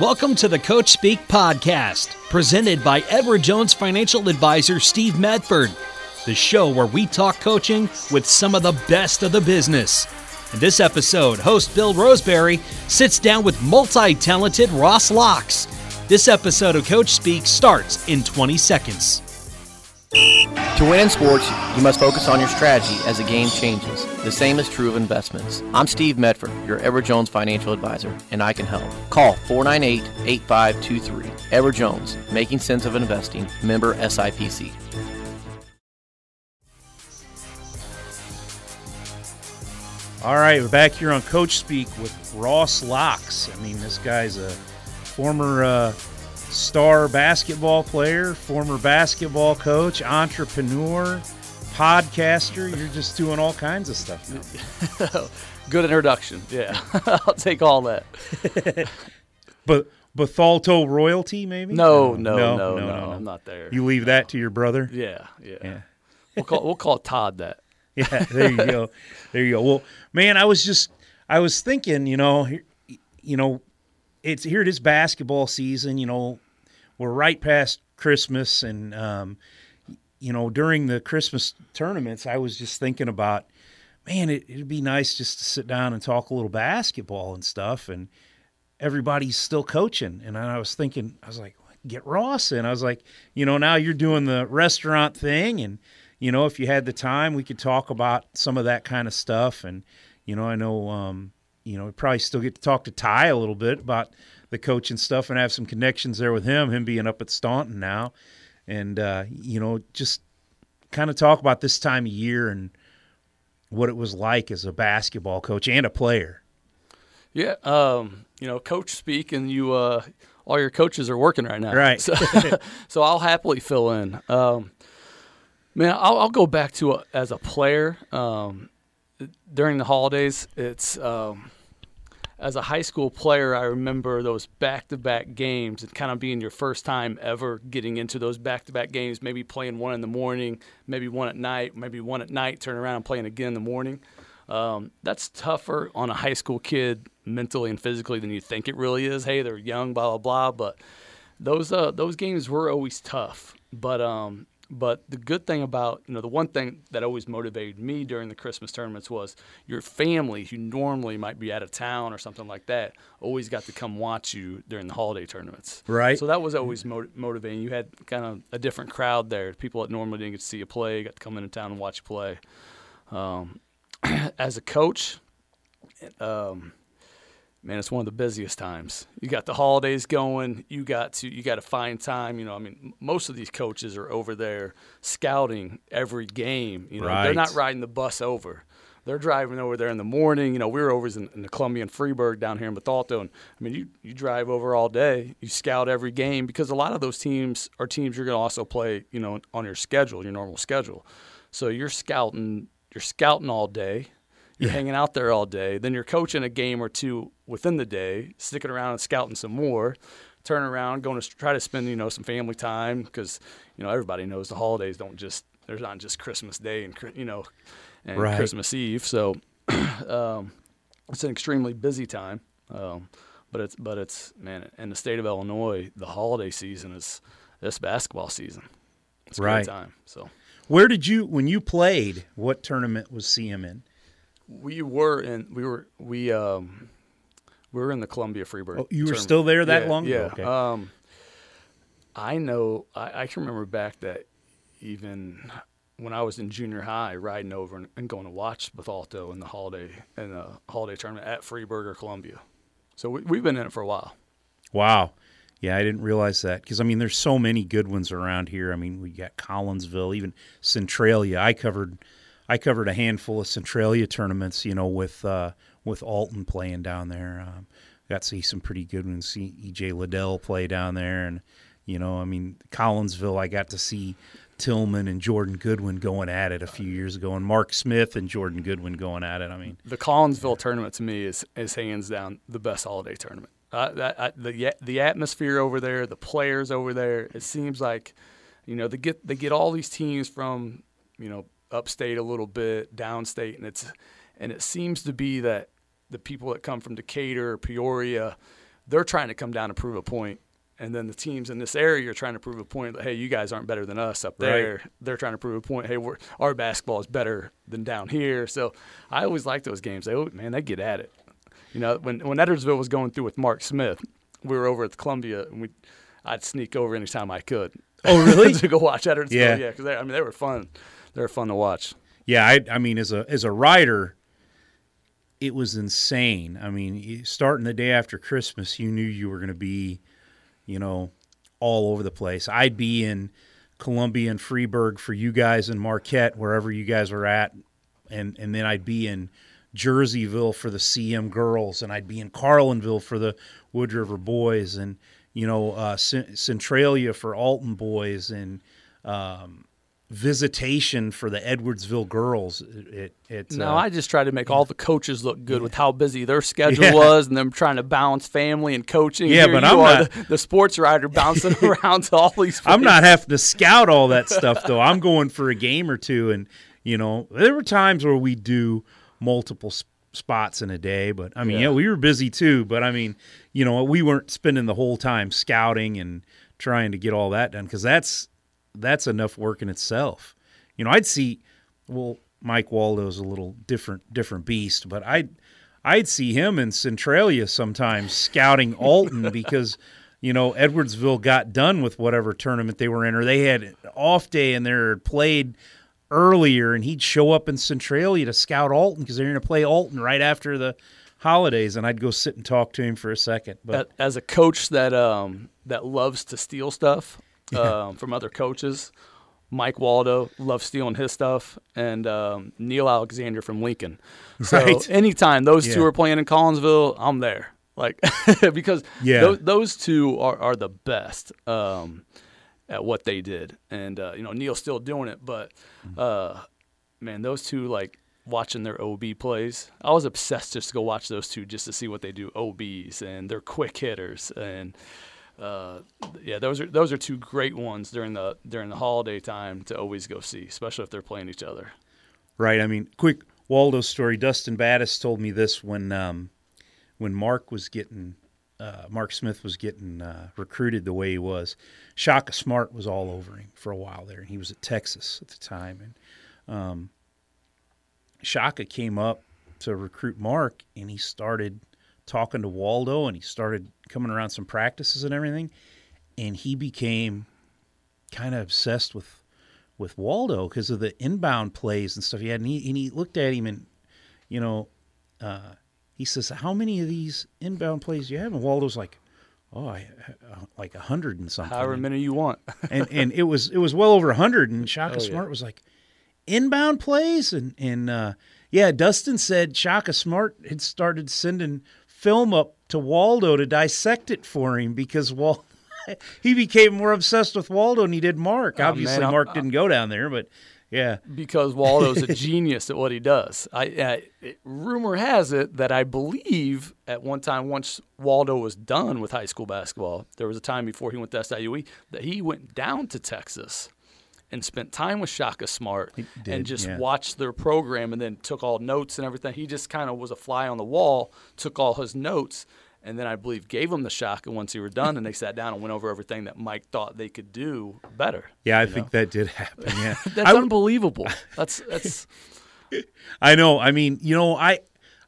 Welcome to the Coach Speak podcast, presented by Edward Jones financial advisor Steve Medford, the show where we talk coaching with some of the best of the business. In this episode, host Bill Roseberry sits down with multi talented Ross Locks. This episode of Coach Speak starts in 20 seconds. To win in sports, you must focus on your strategy as the game changes. The same is true of investments. I'm Steve Medford, your Edward Jones financial advisor, and I can help. Call 498 8523. Edward Jones, Making Sense of Investing, member SIPC. All right, we're back here on Coach Speak with Ross Locks. I mean, this guy's a former uh, star basketball player, former basketball coach, entrepreneur, podcaster. You're just doing all kinds of stuff now. Good introduction. Yeah, I'll take all that. but Bethalto royalty, maybe? No, no, no, no, no, no, I'm not there. You leave that to your brother? Yeah, yeah. yeah. we'll call we'll call Todd that. Yeah, there you go. There you go. Well, man, I was just I was thinking, you know, you know, it's here it is basketball season. You know, we're right past Christmas, and um, you know during the Christmas tournaments, I was just thinking about, man, it, it'd be nice just to sit down and talk a little basketball and stuff, and everybody's still coaching, and I was thinking, I was like, get Ross in. I was like, you know, now you're doing the restaurant thing, and you know, if you had the time, we could talk about some of that kind of stuff, and you know, I know. Um, you know, we probably still get to talk to Ty a little bit about the coaching stuff and have some connections there with him, him being up at Staunton now. And, uh, you know, just kind of talk about this time of year and what it was like as a basketball coach and a player. Yeah. Um, you know, coach speak and you, uh, all your coaches are working right now. Right. So, so I'll happily fill in. Um, man, I'll, I'll, go back to a, as a player. Um, during the holidays, it's um, as a high school player, I remember those back-to-back games and kind of being your first time ever getting into those back-to-back games. Maybe playing one in the morning, maybe one at night, maybe one at night, turn around and playing again in the morning. Um, that's tougher on a high school kid mentally and physically than you think it really is. Hey, they're young, blah blah blah. But those uh, those games were always tough. But um, but the good thing about, you know, the one thing that always motivated me during the Christmas tournaments was your family, who normally might be out of town or something like that, always got to come watch you during the holiday tournaments. Right. So that was always motivating. You had kind of a different crowd there. People that normally didn't get to see you play got to come into town and watch you play. Um, as a coach, um, man, it's one of the busiest times. You got the holidays going. You got to you got to find time. You know, I mean, most of these coaches are over there scouting every game. You know, right. they're not riding the bus over. They're driving over there in the morning. You know, we were over in, in the Columbia and Freeburg down here in Bethalto, and I mean, you you drive over all day. You scout every game because a lot of those teams are teams you're going to also play. You know, on your schedule, your normal schedule. So you're scouting. You're scouting all day you're yeah. hanging out there all day. Then you're coaching a game or two within the day, sticking around and scouting some more. Turn around, going to try to spend you know some family time because you know everybody knows the holidays don't just there's not just Christmas Day and you know and right. Christmas Eve. So um, it's an extremely busy time. Um, but it's but it's man in the state of Illinois, the holiday season is this basketball season. It's a right. great time. So where did you when you played? What tournament was CM in? We were in. We were we um we were in the Columbia Freeburg. Oh, you were tournament. still there that yeah, long? Yeah. Okay. Um, I know. I, I, can remember back that even when I was in junior high, riding over and, and going to watch Bethalto in the holiday in the holiday tournament at Freeburg or Columbia. So we, we've been in it for a while. Wow. Yeah, I didn't realize that because I mean, there's so many good ones around here. I mean, we got Collinsville, even Centralia. I covered I covered a handful of Centralia tournaments, you know, with uh, with Alton playing down there. Um, got to see some pretty good ones. See EJ Liddell play down there, and you know, I mean, Collinsville. I got to see Tillman and Jordan Goodwin going at it a few years ago, and Mark Smith and Jordan Goodwin going at it. I mean, the Collinsville tournament to me is is hands down the best holiday tournament. Uh, that, I, the the atmosphere over there, the players over there. It seems like, you know, they get they get all these teams from you know upstate a little bit, downstate, and it's and it seems to be that the people that come from Decatur or Peoria, they're trying to come down and prove a point, and then the teams in this area are trying to prove a point that hey, you guys aren't better than us up there. Right. They're trying to prove a point. Hey, we're, our basketball is better than down here. So I always like those games. They man, they get at it. You know, when when Edwardsville was going through with Mark Smith, we were over at the Columbia, and we I'd sneak over anytime I could. Oh, really? to go watch Edwardsville. Yeah. Yeah, because I mean they were fun. They were fun to watch. Yeah, I, I mean, as a as a writer, it was insane. I mean, starting the day after Christmas, you knew you were going to be, you know, all over the place. I'd be in Columbia and Freeburg for you guys in Marquette, wherever you guys were at, and and then I'd be in Jerseyville for the CM girls, and I'd be in Carlinville for the Wood River boys, and you know, uh, Cent- Centralia for Alton boys, and um, visitation for the Edwardsville girls. It, it, it's No, uh, I just tried to make all the coaches look good with how busy their schedule Yeah. was, and them trying to balance family and coaching. Yeah, Here but I'm not- the, the sports writer bouncing around to all these. I'm not having to scout all that stuff though. I'm going for a game or two, and you know, there were times where we do multiple s- spots in a day. But I mean, yeah. Yeah. we were busy too. But I mean, you know, we weren't spending the whole time scouting and trying to get all that done because that's that's enough work in itself. You know, I'd see. Well, Mike Waldo's a little different different beast, but I'd I'd see him in Centralia sometimes scouting Alton because you know Edwardsville got done with whatever tournament they were in, or they had an off day and they're played earlier, and he'd show up in Centralia to scout Alton because they're going to play Alton right after the holidays, and I'd go sit and talk to him for a second. But as a coach that um, that loves to steal stuff um, from other coaches. Mike Waldo loves stealing his stuff, and um, Neil Alexander from Lincoln. So Right. anytime those two are playing in Collinsville, I'm there. Like because Yeah. tho- those two are, are the best um, at what they did, and uh, you know Neil's still doing it, but uh, man, those two like watching their OB plays. I was obsessed just to go watch those two just to see what they do OBs and they're quick hitters and uh, yeah, those are those are two great ones during the during the holiday time to always go see, especially if they're playing each other. Right. I mean, quick Waldo story. Dustin Battis told me this when um, when Mark was getting uh, Mark Smith was getting uh, recruited the way he was. Shaka Smart was all over him for a while there, and he was at Texas at the time. And um, Shaka came up to recruit Mark, and he started talking to Waldo, and he started coming around some practices and everything, and he became kind of obsessed with with Waldo because of the inbound plays and stuff he had. And he, and he looked at him and, you know, uh, he says, "How many of these inbound plays do you have?" And Waldo's like, "Oh, I, uh, like a hundred and something." However many you want. and and it was it was well over a hundred. And Shaka Oh, yeah. Smart was like, "Inbound plays," and and uh, yeah, Dustin said Shaka Smart had started sending film up to Waldo to dissect it for him because Wal. He became more obsessed with Waldo than he did Mark. Oh, Obviously, man, Mark didn't go down there, but yeah, because Waldo's a genius at what he does. I, I it, rumor has it that I believe at one time, once Waldo was done with high school basketball, there was a time before he went to SIUE that he went down to Texas and spent time with Shaka Smart did, and just yeah. watched their program and then took all notes and everything. He just kind of was a fly on the wall, took all his notes. And then I believe gave him the Shaka once he were done, and they sat down and went over everything that Mike thought they could do better. yeah, I think know? that did happen. Yeah, That's I, unbelievable. That's that's I know. I mean, you know, I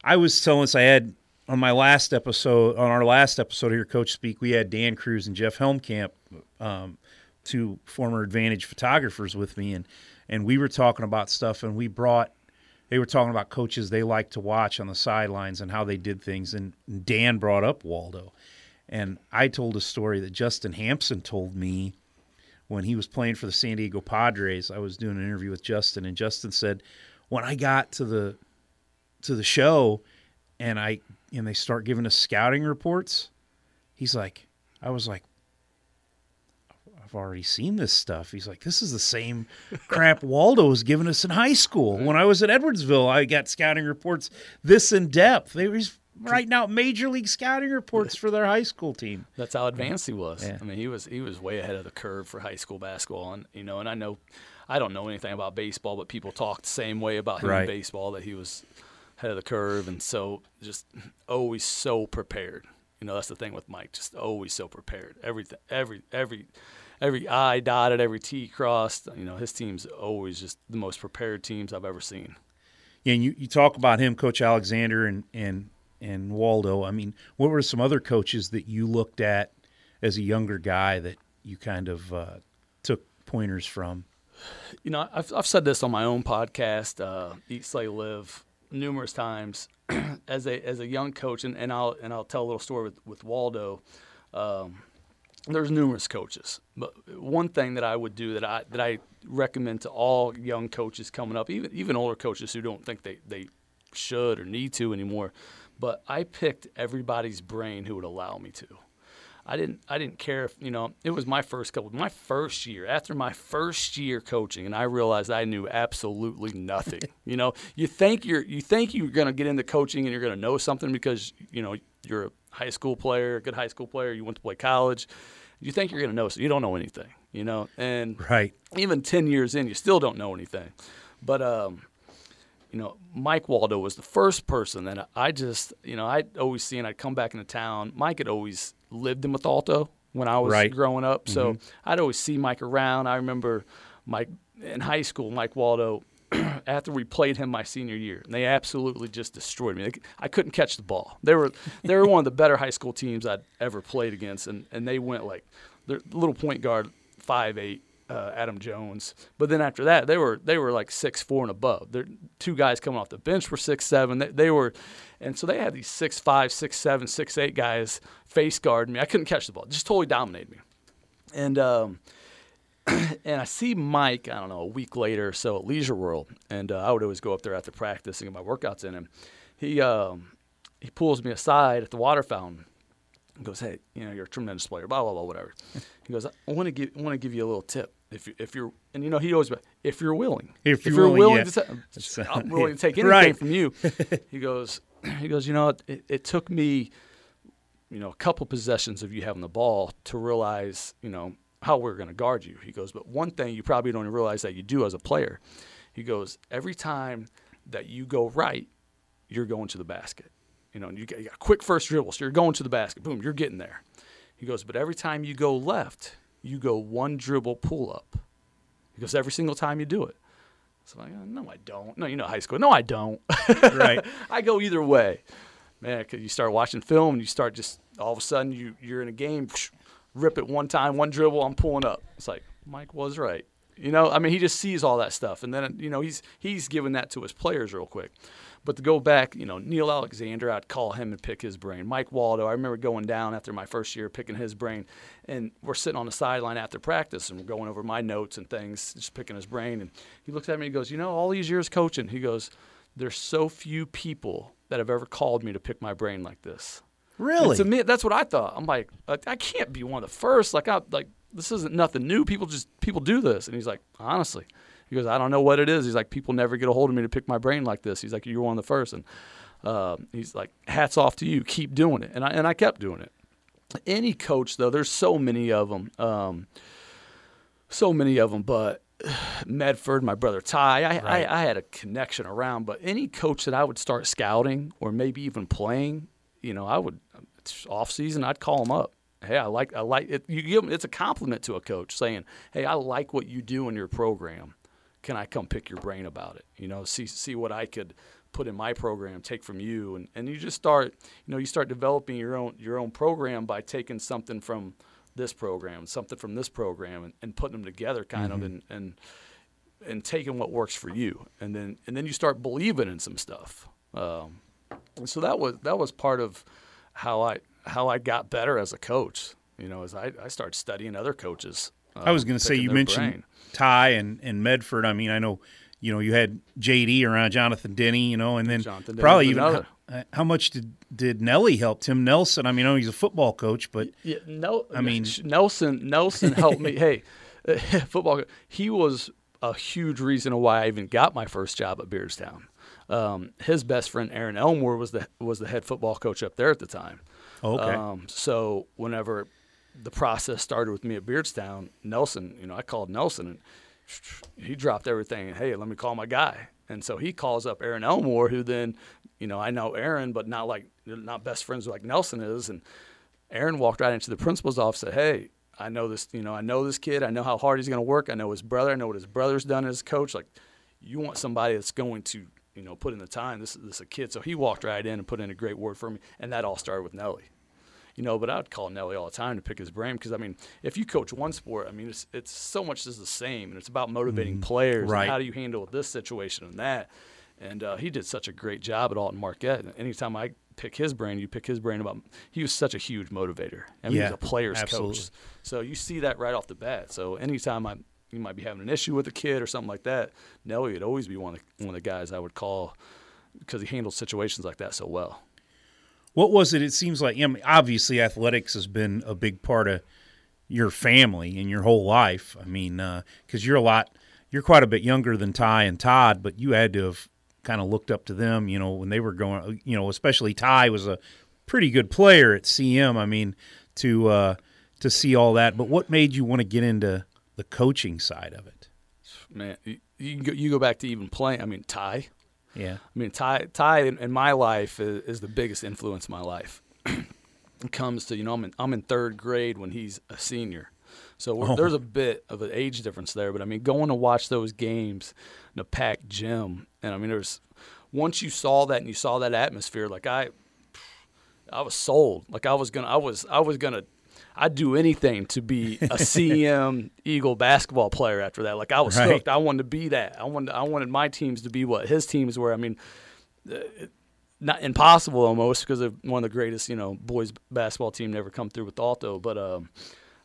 I was telling us I had on my last episode on our last episode here, Coach Speak, we had Dan Cruz and Jeff Helmkamp, um, two former Advantage photographers with me, and and we were talking about stuff, and we brought. They were talking about coaches they like to watch on the sidelines and how they did things, and Dan brought up Waldo, and I told a story that Justin Hampson told me when he was playing for the San Diego Padres. I was doing an interview with Justin, and Justin said, when I got to the to the show, and I and they start giving us scouting reports, he's like, I was like, I've already seen this stuff. He's like, this is the same crap Waldo was giving us in high school. When I was at Edwardsville, I got scouting reports this in depth. They was writing out major league scouting reports for their high school team. That's how advanced he was. Yeah. I mean, he was he was way ahead of the curve for high school basketball, and you know, and I know, I don't know anything about baseball, but people talk the same way about him Right. in baseball that he was ahead of the curve, and so just always so prepared. You know, that's the thing with Mike, just always so prepared. Everything, every, every, every I dotted, every T crossed. You know, his team's always just the most prepared teams I've ever seen. Yeah, and you, you talk about him, Coach Alexander and and and Waldo. I mean, what were some other coaches that you looked at as a younger guy that you kind of uh, took pointers from? You know, I've I've said this on my own podcast, uh, Eat, Slay, Live, numerous times. as a as a young coach, and, and I'll and I'll tell a little story with with Waldo. Um, there's numerous coaches, but one thing that I would do that I that I recommend to all young coaches coming up, even even older coaches who don't think they they should or need to anymore, but I picked everybody's brain who would allow me to. I didn't I didn't care if you know it was my first couple my first year after my first year coaching and I realized I knew absolutely nothing. you know, you think you're you think you're going to get into coaching and you're going to know something because you know you're a high school player, a good high school player, you went to play college. You think you're going to know so you don't know anything, you know. And right. even 10 years in you still don't know anything. But um you know, Mike Waldo was the first person that I just, you know, I'd always seen. I'd come back into town. Mike had always lived in Bethalto when I was right. growing up, so mm-hmm. I'd always see Mike around. I remember Mike in high school. Mike Waldo, after we played him my senior year, and they absolutely just destroyed me. I couldn't catch the ball. They were they were one of the better high school teams I'd ever played against, and and they went like their little point guard, five eight, uh, Adam Jones. But then after that, they were they were like six four and above. Their two guys coming off the bench were six seven. They, they were, and so they had these six five, six seven, six eight guys face guarding me. I couldn't catch the ball. Just totally dominated me. And um, and I see Mike. I don't know a week later or so at Leisure World, and uh, I would always go up there after practice and get my workouts in. And he um, he pulls me aside at the water fountain and goes, hey, you know, you're a tremendous player, blah blah blah, whatever. He goes, I want to give, I want to give you a little tip. If you, if you're, and you know, he always, if you're willing, if you're, if you're willing, willing yeah. to, I'm willing to take anything right. from you. He goes, he goes, you know, it, it took me, you know, a couple possessions of you having the ball to realize, you know, how we're going to guard you. He goes, but one thing you probably don't realize that you do as a player. He goes, every time that you go right, you're going to the basket. You know, you got, you got quick first dribble, so you're going to the basket. Boom, you're getting there. He goes, but every time you go left, you go one dribble pull up. He goes, every single time you do it. So I'm like, oh, no, I don't. No, you know high school. No, I don't. right. I go either way. Man, because you start watching film and you start just all of a sudden you, you're in a game, rip it one time, one dribble, I'm pulling up. It's like, Mike was right. You know, I mean, he just sees all that stuff, and then you know he's he's giving that to his players real quick. But to go back, you know, Neil Alexander, I'd call him and pick his brain. Mike Waldo, I remember going down after my first year picking his brain, and we're sitting on the sideline after practice and we're going over my notes and things, just picking his brain. And he looks at me and he goes, "You know, all these years coaching," he goes, "There's so few people that have ever called me to pick my brain like this." Really? And to me, that's what I thought. I'm like, I can't be one of the first. Like, I like this isn't nothing new. People just people do this. And he's like, honestly, he goes, I don't know what it is. He's like, people never get a hold of me to pick my brain like this. He's like, you're one of the first. And uh, he's like, hats off to you. Keep doing it. And I, and I kept doing it. Any coach, though, there's so many of them. Um, so many of them. But Medford, my brother Ty, I, right. I, I had a connection around. But any coach that I would start scouting or maybe even playing, you know, I would, off season, I'd call them up hey, I like I like it. You give them, it's a compliment to a coach saying, hey, I like what you do in your program can I come pick your brain about it? You know, see see what I could put in my program, take from you, and, and you just start, you know, you start developing your own your own program by taking something from this program, something from this program, and, and putting them together, kind mm-hmm. of, and, and and taking what works for you, and then and then you start believing in some stuff. Um, so that was that was part of how I how I got better as a coach. You know, as I, I started studying other coaches. Uh, I was going to say you mentioned brain. Ty and, and Medford. I mean, I know, you know, you had JD around Jonathan Denny, you know, and then Jonathan probably even how, how, much did, did Nelly help Tim Nelson? I mean, I know he's a football coach, but yeah, no, I mean Nelson Nelson helped me. Hey, football. He was a huge reason why I even got my first job at Beardstown. Um, his best friend Aaron Elmore was the was the head football coach up there at the time. Okay. Um, so whenever the process started with me at Beardstown, Nelson, you know, I called Nelson and he dropped everything. And, hey, let me call my guy. And so he calls up Aaron Elmore, who then, you know, I know Aaron, but not like not best friends like Nelson is. And Aaron walked right into the principal's office and said, Hey, I know this, you know, I know this kid. I know how hard he's going to work. I know his brother. I know what his brother's done as a coach. Like, you want somebody that's going to, you know, put in the time. This, this is a kid. So he walked right in and put in a great word for me. And that all started with Nelly you know. But I'd call Nelly all the time to pick his brain because I mean, if you coach one sport, I mean, it's it's so much is the same, and it's about motivating mm, players. Right. how do you handle this situation and that? And uh, he did such a great job at Alton Marquette. And Anytime I pick his brain, you pick his brain about. He was such a huge motivator. I mean, yeah, he's a player's absolutely. coach. So you see that right off the bat. So anytime I you might be having an issue with a kid or something like that, Nelly would always be one of the, one of the guys I would call because he handles situations like that so well. What was it? It seems like I mean, obviously athletics has been a big part of your family and your whole life. I mean, because uh, you're a lot, you're quite a bit younger than Ty and Todd, but you had to have kind of looked up to them. You know, when they were going, you know, especially Ty was a pretty good player at CM. I mean, to uh, to see all that. But what made you want to get into the coaching side of it? Man, you, go, you go back to even playing. I mean, Ty yeah. I mean, Ty, Ty in, in my life is, is, the biggest influence in my life. it comes to, you know, I'm in, I'm in third grade when he's a senior. So oh. there's a bit of an age difference there. But I mean, going to watch those games in a packed gym, and I mean, there's once you saw that and you saw that atmosphere, like I, I was sold. Like I was gonna, I was, I was gonna I'd do anything to be a CM Eagle basketball player after that. Like I was right. hooked. I wanted to be that. I wanted I wanted my teams to be what his teams were. I mean, uh, not impossible almost because of one of the greatest you know boys basketball team never come through with Alto. But um,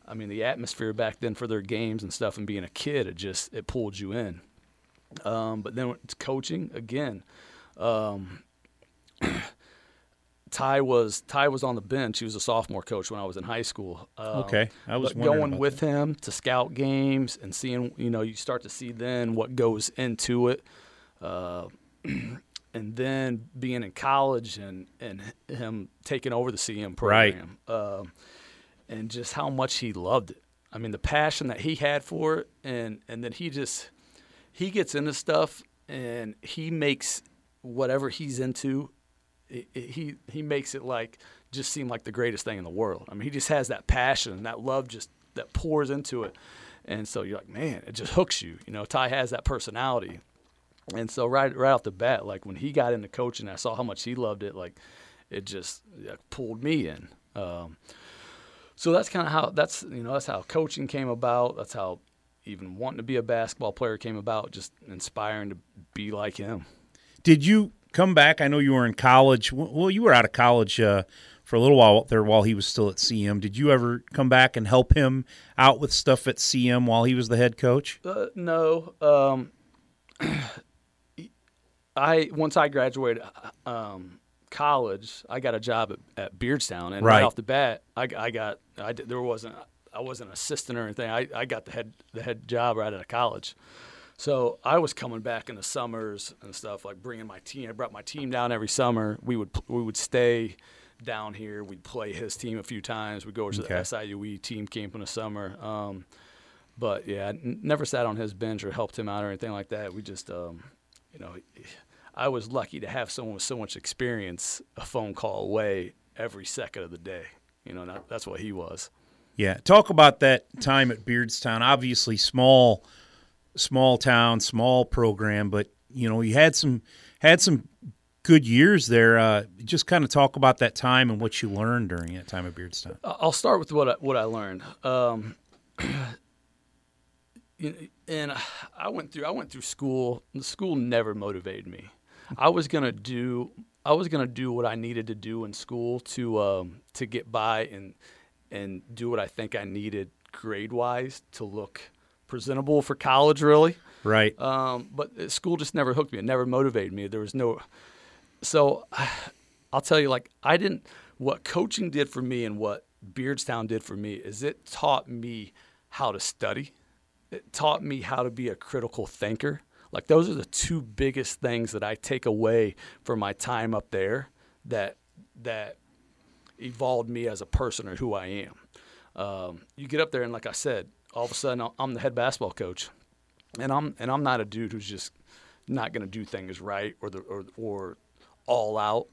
I mean the atmosphere back then for their games and stuff and being a kid it just it pulled you in. Um, but then coaching again. Um, Ty was Ty was on the bench. He was a sophomore coach when I was in high school. Um, okay, I was going with that. him to scout games and seeing. You know, you start to see then what goes into it, uh, and then being in college and and him taking over the CM program, right. uh, and just how much he loved it. I mean, the passion that he had for it, and and then he just he gets into stuff and he makes whatever he's into he he makes it like just seem like the greatest thing in the world. I mean, he just has that passion and that love just that pours into it, and so you're like, man, it just hooks you. You know, Ty has that personality, and so right right off the bat, like when he got into coaching, I saw how much he loved it. Like, it just pulled me in. Um, so that's kind of how that's you know that's how coaching came about. That's how even wanting to be a basketball player came about. Just inspiring to be like him. Did you come back. I know you were in college. Well, you were out of college uh, for a little while there while he was still at CM. Did you ever come back and help him out with stuff at CM while he was the head coach? Uh, no. Um, I once I graduated um, college, I got a job at, at Beardstown, and right. right. off the bat, I, I got I did, there wasn't I wasn't an assistant or anything. I, I got the head the head job right out of college. So I was coming back in the summers and stuff, like bringing my team. I brought my team down every summer. We would we would stay down here. We'd play his team a few times. We'd go over to okay. the SIUE team camp in the summer. Um, but yeah, I n- never sat on his bench or helped him out or anything like that. We just, um, you know, I was lucky to have someone with so much experience a phone call away every second of the day. You know, that, that's what he was. Yeah. Talk about that time at Beardstown. Obviously, small – small town, small program, but you know, you had some had some good years there. Uh, just kind of talk about that time and what you learned during that time at Beardstown. I'll start with what I, what I learned. Um, and I went through I went through school. The school never motivated me. I was gonna do I was gonna do what I needed to do in school to um, to get by and and do what I think I needed grade wise to look presentable for college, really. Right. Um, but school just never hooked me. It never motivated me. There was no. So, I'll tell you, like I didn't. What coaching did for me and what Beardstown did for me is it taught me how to study. It taught me how to be a critical thinker. Like those are the two biggest things that I take away from my time up there that that evolved me as a person or who I am. Um, you get up there and like I said, all of a sudden I'm the head basketball coach. and I'm and I'm not a dude who's just not going to do things right or the or, or all out.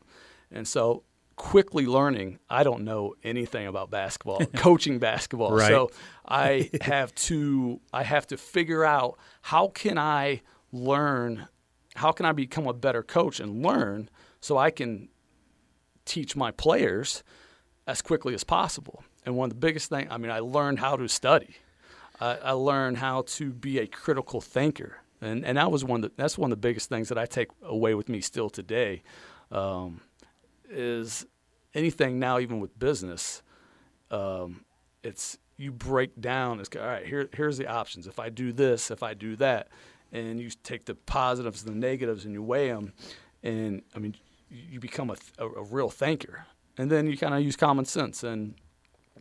And so quickly learning I don't know anything about basketball, coaching basketball. Right. So I have to I have to figure out how can I learn how can I become a better coach and learn so I can teach my players as quickly as possible. And one of the biggest things, I mean, I learned how to study. I, I learned how to be a critical thinker, and and that was one that that's one of the biggest things that I take away with me still today. Um, is anything now, even with business, um, it's you break down. It's all right. Here, here's the options. If I do this, if I do that, and you take the positives and the negatives and you weigh them, and I mean, you become a, a, a real thinker. And then you kind of use common sense and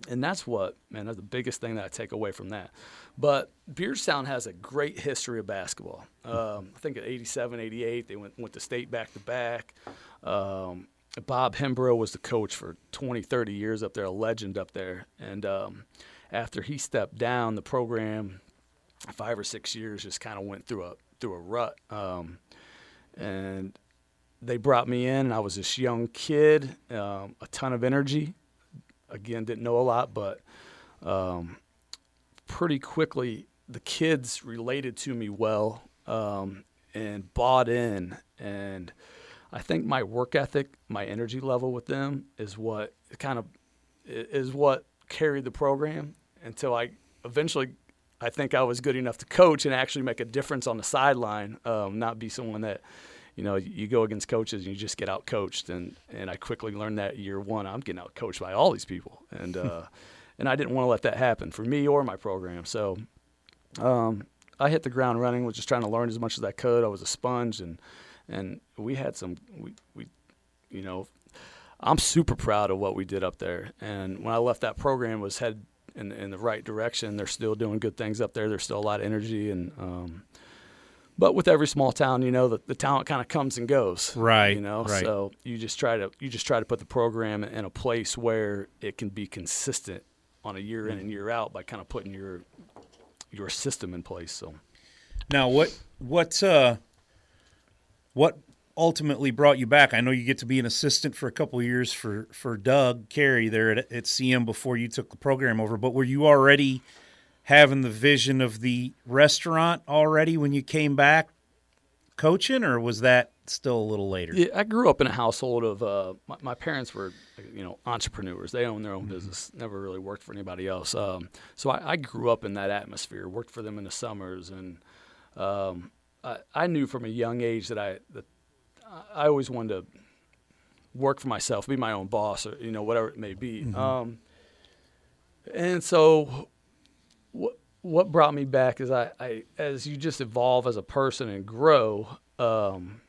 and that's what man that's the biggest thing that i take away from that. But beardstown has a great history of basketball. Um, i think at 87 88 they went, went to state back to back. Um, bob hembrow was the coach for 20 30 years up there a legend up there. And um, after he stepped down the program five or six years just kind of went through a through a rut. Um, and they brought me in and i was this young kid um, a ton of energy again didn't know a lot, but um, pretty quickly the kids related to me well um, and bought in. And I think my work ethic, my energy level with them is what kind of is what carried the program until I eventually. I think I was good enough to coach and actually make a difference on the sideline, um, not be someone that you know, you go against coaches and you just get out coached. And, and I quickly learned that year one, I'm getting out coached by all these people. And, uh, and I didn't want to let that happen for me or my program. So um, I hit the ground running, was just trying to learn as much as I could. I was a sponge and, and we had some, we, we, you know, I'm super proud of what we did up there. And when I left that program was head in, in the right direction. They're still doing good things up there. There's still a lot of energy and, um, but with every small town, you know, the, the talent kind of comes and goes. Right. You know, right. so you just try to you just try to put the program in a place where it can be consistent on a year in and year out by kind of putting your your system in place. So now what what uh what ultimately brought you back? I know you get to be an assistant for a couple years for for Doug Carey there at, at CM before you took the program over, but were you already having the vision of the restaurant already when you came back coaching, or was that still a little later? Yeah, I grew up in a household of uh, my, my, parents were you know entrepreneurs. They owned their own mm-hmm. business, never really worked for anybody else. Um, so I, I, grew up in that atmosphere. Worked for them in the summers, and um, I, I, knew from a young age that I that I always wanted to work for myself, be my own boss, or you know whatever it may be. Mm-hmm. Um, and so what brought me back is I, I as you just evolve as a person and grow. Um,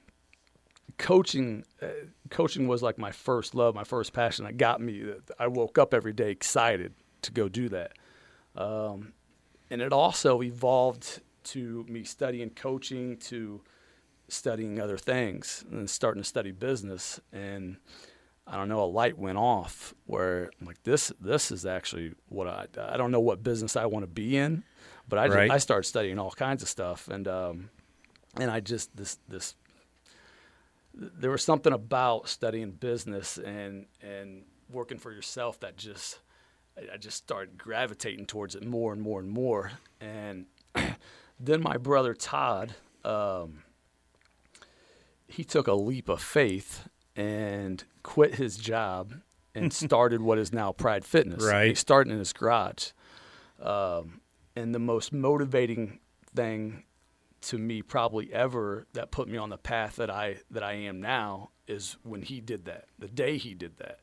coaching, uh, coaching was like my first love, my first passion. That got me. I woke up every day excited to go do that, um, and it also evolved to me studying coaching to studying other things and starting to study business and I don't know, a light went off where I'm like, this, this is actually what I, I don't know what business I want to be in, but I, right. I started studying all kinds of stuff. And, um, and I just, this, this, there was something about studying business and, and working for yourself that just, I just started gravitating towards it more and more and more. And then my brother Todd, um, he took a leap of faith and quit his job and started what is now Pride Fitness. Right. He started in his garage. Um, and the most motivating thing to me probably ever that put me on the path that I that I am now is when he did that. The day he did that.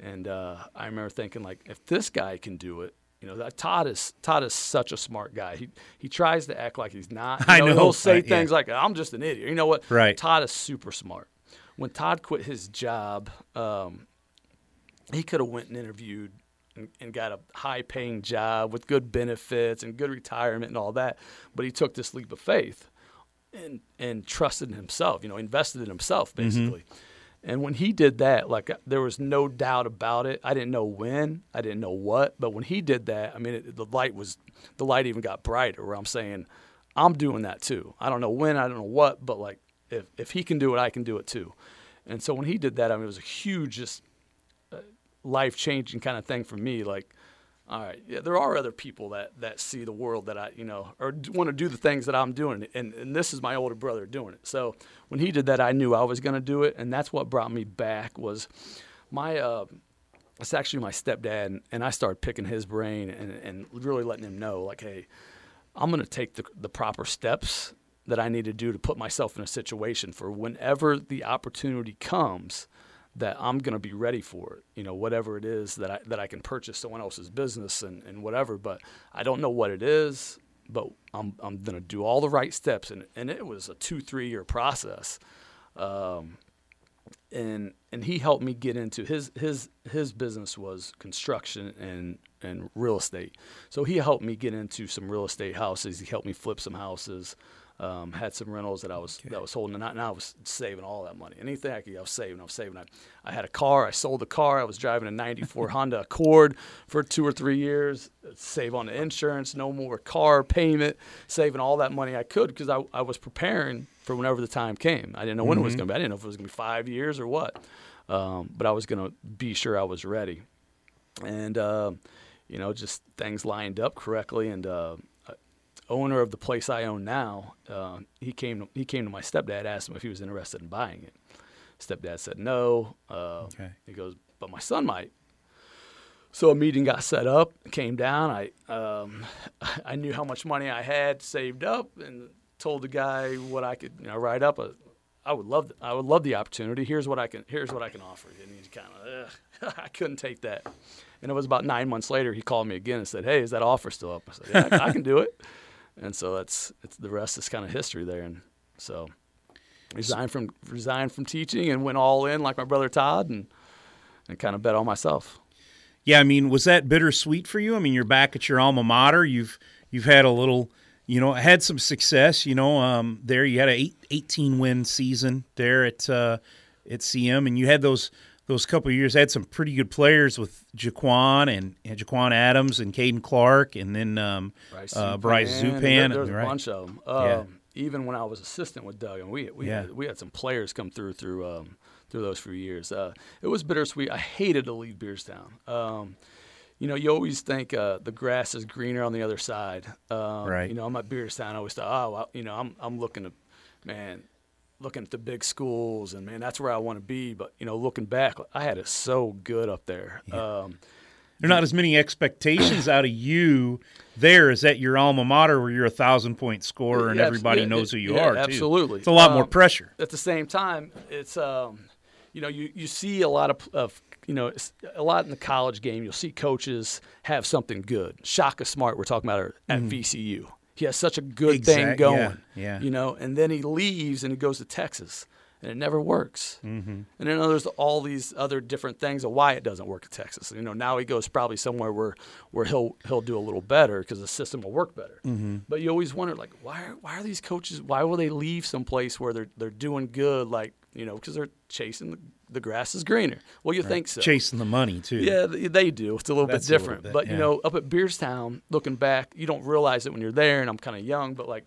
And uh, I remember thinking like if this guy can do it, you know, that Todd is Todd is such a smart guy. He he tries to act like he's not. You I know. He'll say things yeah. like, "I'm just an idiot." You know what? Right. Todd is super smart when Todd quit his job, um, he could have went and interviewed and, and, got a high-paying job with good benefits and good retirement and all that. But he took this leap of faith and and trusted in himself. You know, invested in himself mm-hmm. basically. Mm-hmm. And when he did that, like there was no doubt about it. I didn't know when, I didn't know what, but when he did that, I mean, it, the light was the light even got brighter. Where I'm saying, I'm doing that too. I don't know when, I don't know what, but like if if he can do it, I can do it too. And so when he did that, I mean, it was a huge, just uh, life changing kind of thing for me. Like, all right, yeah, there are other people that that see the world that I, you know, or want to do the things that I'm doing, and and this is my older brother doing it. So when he did that, I knew I was going to do it, and that's what brought me back was my. Uh, it's actually my stepdad, and, I started picking his brain and, and really letting him know, like, hey, I'm going to take the, the proper steps that I need to do to put myself in a situation for whenever the opportunity comes that I'm going to be ready for it. You know, whatever it is that I that I can purchase someone else's business and, and whatever, but I don't know what it is, but I'm I'm going to do all the right steps and and it was a 2-3 year process. Um, and and he helped me get into his his his business was construction and and real estate. So he helped me get into some real estate houses. He helped me flip some houses. Um, had some rentals that I was okay. that was holding, and I, and I, was saving all that money. Anything I could, I was saving. I was saving. I, I had a car. I sold the car. I was driving a '94 Honda Accord for two or three years. Save on the insurance. No more car payment. Saving all that money I could because I, I was preparing for whenever the time came. I didn't know when mm-hmm. it was mm-hmm. going to be. I didn't know if it was going to be five years or what. Um, but I was going to be sure I was ready. And uh, you know, just things lined up correctly, and uh, owner of the place I own now, uh, he came to, he came to my stepdad, asked him if he was interested in buying it. Stepdad said no. Uh, okay. He goes, but my son might. So a meeting got set up, came down. I um, I knew how much money I had saved up, and told the guy what I could you know write up. A, I would love I would love the opportunity. Here's what I can here's what I can offer. And he's kind of I couldn't take that. And it was about nine months later he called me again and said, "Hey, is that offer still up?" I said, "Yeah, I, I can do it." and so that's it's the rest is kind of history there. And so resigned from resigned from teaching and went all in like my brother Todd and and kind of bet on myself. Yeah, I mean, was that bittersweet for you? I mean, you're back at your alma mater. You've you've had a little, you know, had some success. You know, um, there you had a eight, 18 win season there at uh, at CM, and you had those those couple years I had some pretty good players with Jaquan and, and Jaquan Adams and Caden Clark, and then um, Bryce, uh, Zupan. Bryce Zupan. Right. a bunch of them. Um, yeah. Even when I was assistant with Doug, and we we yeah. had, we had some players come through through um, through those few years. Uh, it was bittersweet. I hated to leave Beardstown. Um, you know, you always think uh, the grass is greener on the other side. Um, right. You know, I'm at Beardstown. I always thought, oh, well, you know, I'm I'm looking to, man, looking at the big schools and man, that's where I want to be. But you know, looking back, I had it so good up there. Yeah. Um, there are not as many expectations out of you there as at your alma mater where you're a thousand point scorer and everybody yeah, knows who you yeah, are. Absolutely, too. it's a lot um, more pressure. At the same time, it's um, you know you, you see a lot of, of you know a lot in the college game. You'll see coaches have something good. Shaka Smart, we're talking about at mm-hmm. VCU. He has such a good exact, thing going. Yeah, yeah. You know, and then he leaves and he goes to Texas and it never works. Mm-hmm. And then there's all these other different things of why it doesn't work in Texas. You know, now he goes probably somewhere where, where he'll he'll do a little better because the system will work better. Mm-hmm. But you always wonder like why are, why are these coaches why will they leave someplace where they're they're doing good like you know because they're chasing the, the grass is greener. Well, you right. think so? Chasing the money too. Yeah, they do. It's a little That's bit different. Little bit, but yeah. you know, up at Beardstown, looking back, you don't realize it when you're there. And I'm kind of young, but like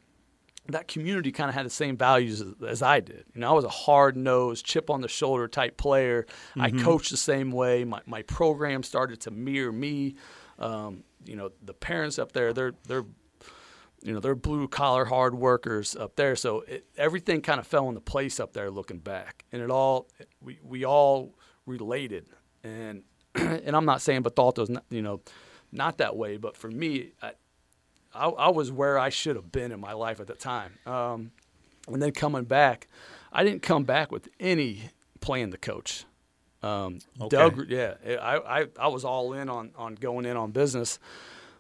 that community kind of had the same values as, as, I did. You know, I was a hard nosed, chip on the shoulder type player. Mm-hmm. I coached the same way. My my program started to mirror me. Um, you know, the parents up there, they're they're you know they're blue collar hard workers up there. So it, everything kind of fell into place up there looking back. And it all we, we all related. And and i'm not saying Bethalto's not, you know not that way but for me I, I, I, was where i should have been in my life at the time. Um, and then coming back i didn't come back with any plan to coach. Um, okay. doug yeah I, I, I was all in on, on going in on business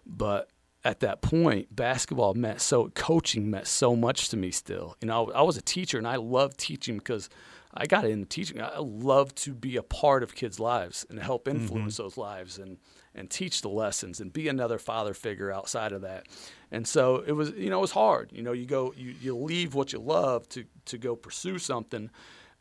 but at that point, basketball meant so, coaching meant so much to me still. You know, I, I was a teacher and I loved teaching because I got into teaching. I love to be a part of kids' lives and help mm-hmm. influence mm-hmm. those lives and, and teach the lessons and be another father figure outside of that. And so it was, you know, it was hard. You know, you go, you, you leave what you love to, to go pursue something.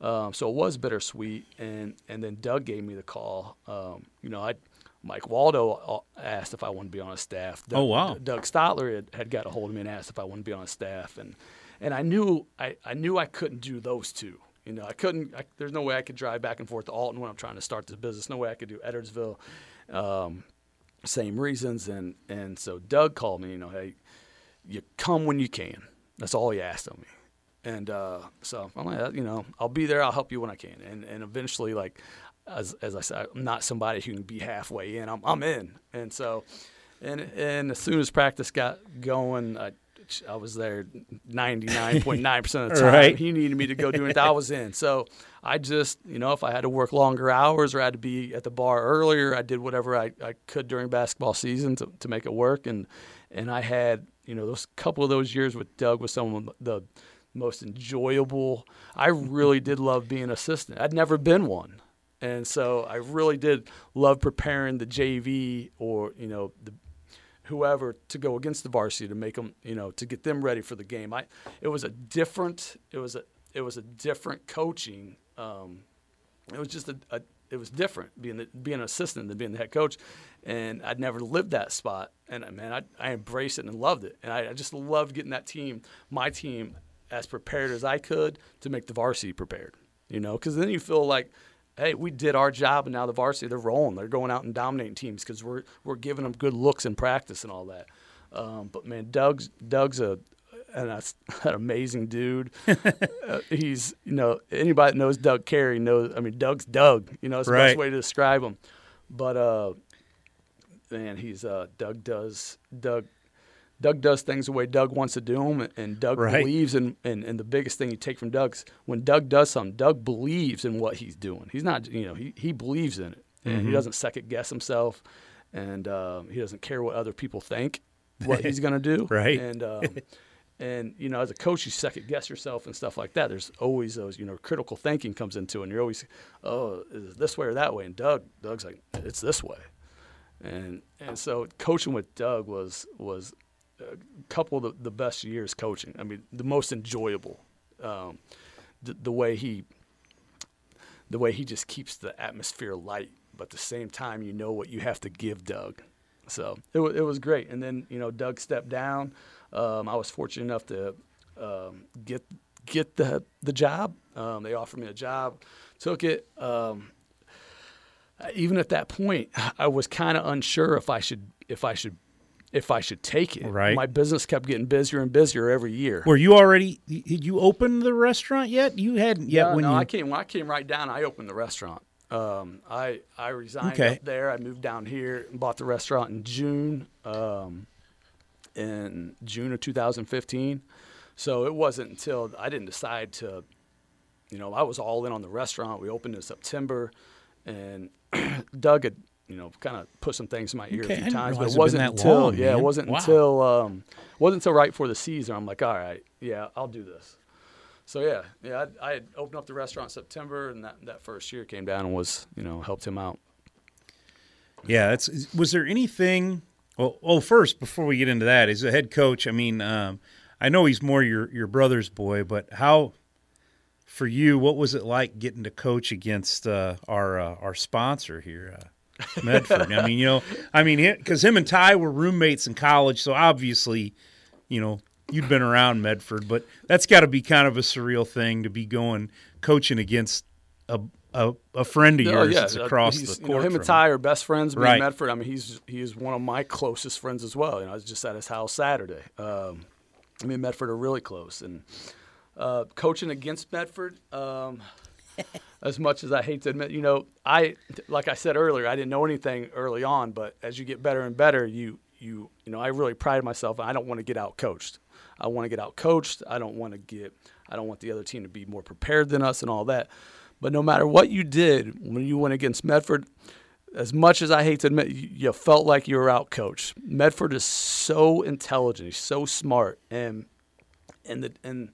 Um, so it was bittersweet. And, and then Doug gave me the call. Um, you know, I, Mike Waldo uh, asked if I wanted to be on his staff. Doug, Oh, wow. Doug Stotler had, had got a hold of me and asked if I wanted to be on his staff, and and I knew I, I knew I couldn't do those two. You know, I couldn't. I, there's no way I could drive back and forth to Alton when I'm trying to start this business. No way I could do Edwardsville. Um, same reasons, and and so Doug called me. You know, hey, you come when you can. That's all he asked of me. And uh, so I'm like, you know, I'll be there. I'll help you when I can. And and eventually, like, as as I said, I'm not somebody who can be halfway in. I'm I'm in. And so, and and as soon as practice got going, I I was there 99.9 percent of the time. Right. He needed me to go do it. I was in. So I just, you know, if I had to work longer hours or I had to be at the bar earlier, I did whatever I, I could during basketball season to, to make it work. And and I had, you know, those couple of those years with Doug was some of the most enjoyable. I really did love being an assistant. I'd never been one. And so I really did love preparing the JV or, you know, the whoever to go against the varsity to make them, you know, to get them ready for the game. I it was a different it was a it was a different coaching. Um, it was just a, a it was different being the, being an assistant than being the head coach, and I'd never lived that spot. And uh, man, I, I embraced it and loved it, and I, I just loved getting that team, my team, as prepared as I could to make the varsity prepared. You know, because then you feel like hey, we did our job, and now the varsity they're rolling. They're going out and dominating teams because we're we're giving them good looks in practice and all that. Um, but man, Doug's Doug's a an, an amazing dude. uh, he's you know anybody that knows Doug Carey knows. I mean, Doug's Doug. You know, it's the best way to describe him. But uh, man, he's uh, Doug does Doug. Doug does things the way Doug wants to do them, and Doug Right. believes in, and and the biggest thing you take from Doug's when Doug does something, Doug believes in what he's doing. He's not, you know, he, he believes in it, and Mm-hmm. he doesn't second guess himself, and um, he doesn't care what other people think what he's going to do. Right. And um, and you know, as a coach, you second guess yourself and stuff like that. There's always those, you know, critical thinking comes into, it, and you're always, oh, is it this way or that way? And Doug, Doug's like, it's this way, and and so coaching with Doug was was a couple of the, the best years coaching. I mean, the most enjoyable. Um, the, the way he, the way he just keeps the atmosphere light, but at the same time, you know what you have to give Doug. So it, it was great. And then you know, Doug stepped down. Um, I was fortunate enough to um, get get the the job. Um, they offered me a job, took it. Um, even at that point, I was kind of unsure if I should if I should if I should take it. Right. My business kept getting busier and busier every year. Were you already? Did you open the restaurant yet? You hadn't yet no, when no, you. I came when I came right down. I opened the restaurant. Um, I I resigned Okay. up there. I moved down here and bought the restaurant in June, um, in June of 2015. So it wasn't until I didn't decide to, you know, I was all in on the restaurant. We opened in September, and Doug had, you know, kind of put some things in my ear Okay, a few times, but it wasn't until long, yeah, man. it wasn't Wow. until um, wasn't until right before the season. I'm like, all right, yeah, I'll do this. So yeah, yeah, I, I had opened up the restaurant in September, and that, that first year came down and was, you know, helped him out. Yeah, that's. Was there anything? Well, well, first before we get into that, as a head coach, I mean, um, I know he's more your your brother's boy, but how, for you, what was it like getting to coach against uh, our uh, our sponsor here, uh, Medford? I mean, you know, I mean, because him and Ty were roommates in college, so obviously, you know, you'd been around Medford, but that's got to be kind of a surreal thing to be going coaching against a a, a friend of Oh, yours that's uh, across he's- the you know, court. him and Ty are best friends. Me Right. and Medford. I mean, he's he is one of my closest friends as well. You know, I was just at his house Saturday. Um, me and Medford are really close, and uh, coaching against Medford. Um, as much as I hate to admit, you know, I like I said earlier, I didn't know anything early on, but as you get better and better, you you you know, I really pride myself. I don't want to get out coached. I want to get out coached. I don't want to get. I don't want the other team to be more prepared than us and all that. But no matter what you did when you went against Medford, as much as I hate to admit, you, felt like you were out coached. Medford is so intelligent. He's so smart, and and the and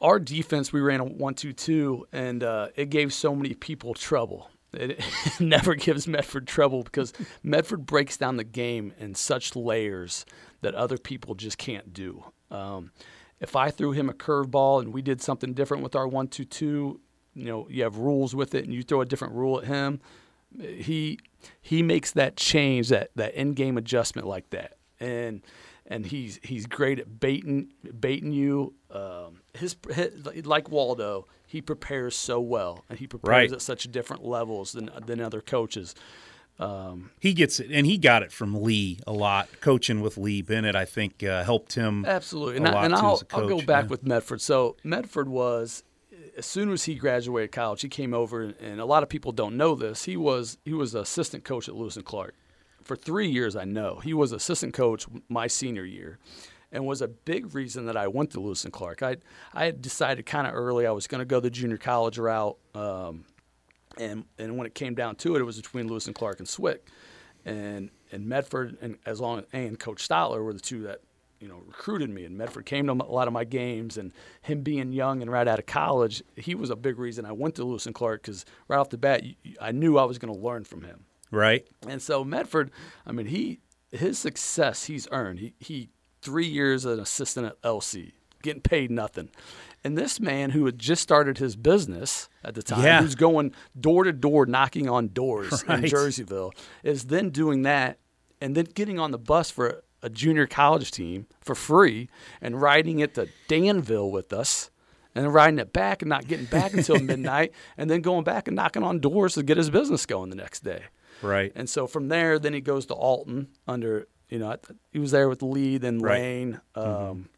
our defense we ran a one-two-two, and uh, it gave so many people trouble. It, never gives Medford trouble because Medford breaks down the game in such layers that other people just can't do. Um, if I threw him a curveball and we did something different with our one-two-two, you know, you have rules with it, and you throw a different rule at him, he he makes that change, that that in game adjustment like that, and and he's he's great at baiting baiting you. Um, his, his like Waldo, he prepares so well, and he prepares Right. at such different levels than than other coaches. Um, He gets it, and he got it from Lee a lot. Coaching with Lee Bennett, I think, uh, helped him Absolutely, and, I, and I'll, I'll go back yeah. with Medford. So Medford was, as soon as he graduated college, he came over, and a lot of people don't know this. He was he was an assistant coach at Lewis and Clark for three years. I know he was assistant coach my senior year, and was a big reason that I went to Lewis and Clark. I I had decided kind of early I was going to go the junior college route. Um, and and when it came down to it, it was between Lewis and Clark and SWIC, and and Medford and as long as, and Coach Stotler were the two that you know recruited me. And Medford came to a lot of my games, and him being young and right out of college, he was a big reason I went to Lewis and Clark because right off the bat, I knew I was going to learn from him. Right. And so Medford, I mean, he his success he's earned. He he three years as an assistant at LC, getting paid nothing. And this man who had just started his business at the time, Yeah. who's going door to door knocking on doors in Jerseyville, is then doing that and then getting on the bus for a junior college team for free and riding it to Danville with us. And then riding it back and not getting back until midnight, and then going back and knocking on doors to get his business going the next day. Right. And so from there, then he goes to Alton under, you know, he was there with Lee, then Right. Lane. Um,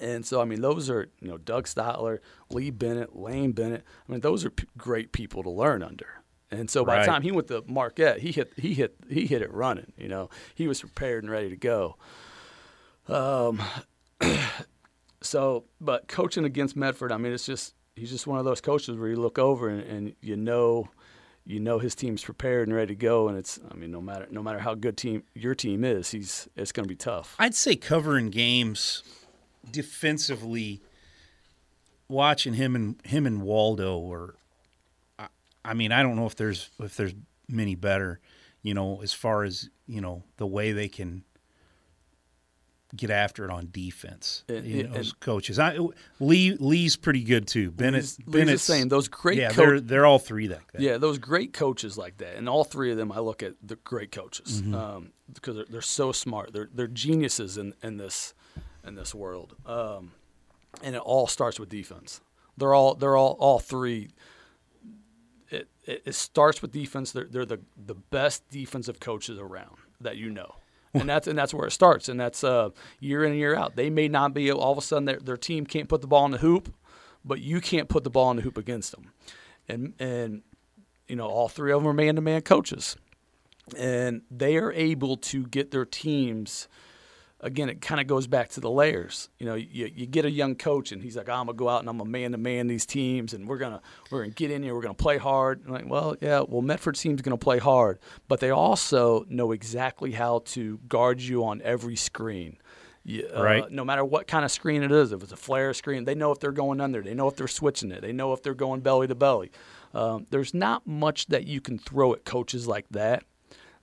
And so, I mean, those are, you know, Doug Stotler, Lee Bennett, Lane Bennett. I mean, those are p- great people to learn under. And so by Right. the time he went to Marquette, he hit, he hit, he hit it running. You know, he was prepared and ready to go. Um, so, but coaching against Medford, I mean, it's just he's just one of those coaches where you look over and, and you know, you know his team's prepared and ready to go, and it's I mean, no matter no matter how good team your team is, he's it's going to be tough. I'd say covering games defensively, watching him and him and Waldo, or I, I mean, I don't know if there's if there's many better, you know, as far as you know the way they can get after it on defense. And- you know, as coaches, I, Lee Lee's pretty good too. Bennett, Lee's- Lee's Bennett's the same. Those great yeah, coach- they're they're all three like that. Yeah, those great coaches like that, and all three of them, I look at the great coaches Mm-hmm. um, because they're, they're so smart. They're they're geniuses in, in this in this world, um, and it all starts with defense. They're all they're all all three. It, it, it starts with defense. They're they're the the best defensive coaches around that you know. And that's and that's where it starts, and that's uh, year in and year out. They may not be all of a sudden their, their team can't put the ball in the hoop, but you can't put the ball in the hoop against them, and and you know, all three of them are man to man coaches. And they are able to get their teams. Again, it kind of goes back to the layers. You know, you, you get a young coach, and he's like, "I'm gonna go out and I'm gonna man to man these teams, and we're gonna we're gonna get in here, we're gonna play hard." And like, well, yeah, well, Medford team's gonna play hard, but they also know exactly how to guard you on every screen. You- uh, Right. no matter what kind of screen it is, if it's a flare screen, they know if they're going under. They know if they're switching it. They know if they're going belly to belly. Um, there's not much that you can throw at coaches like that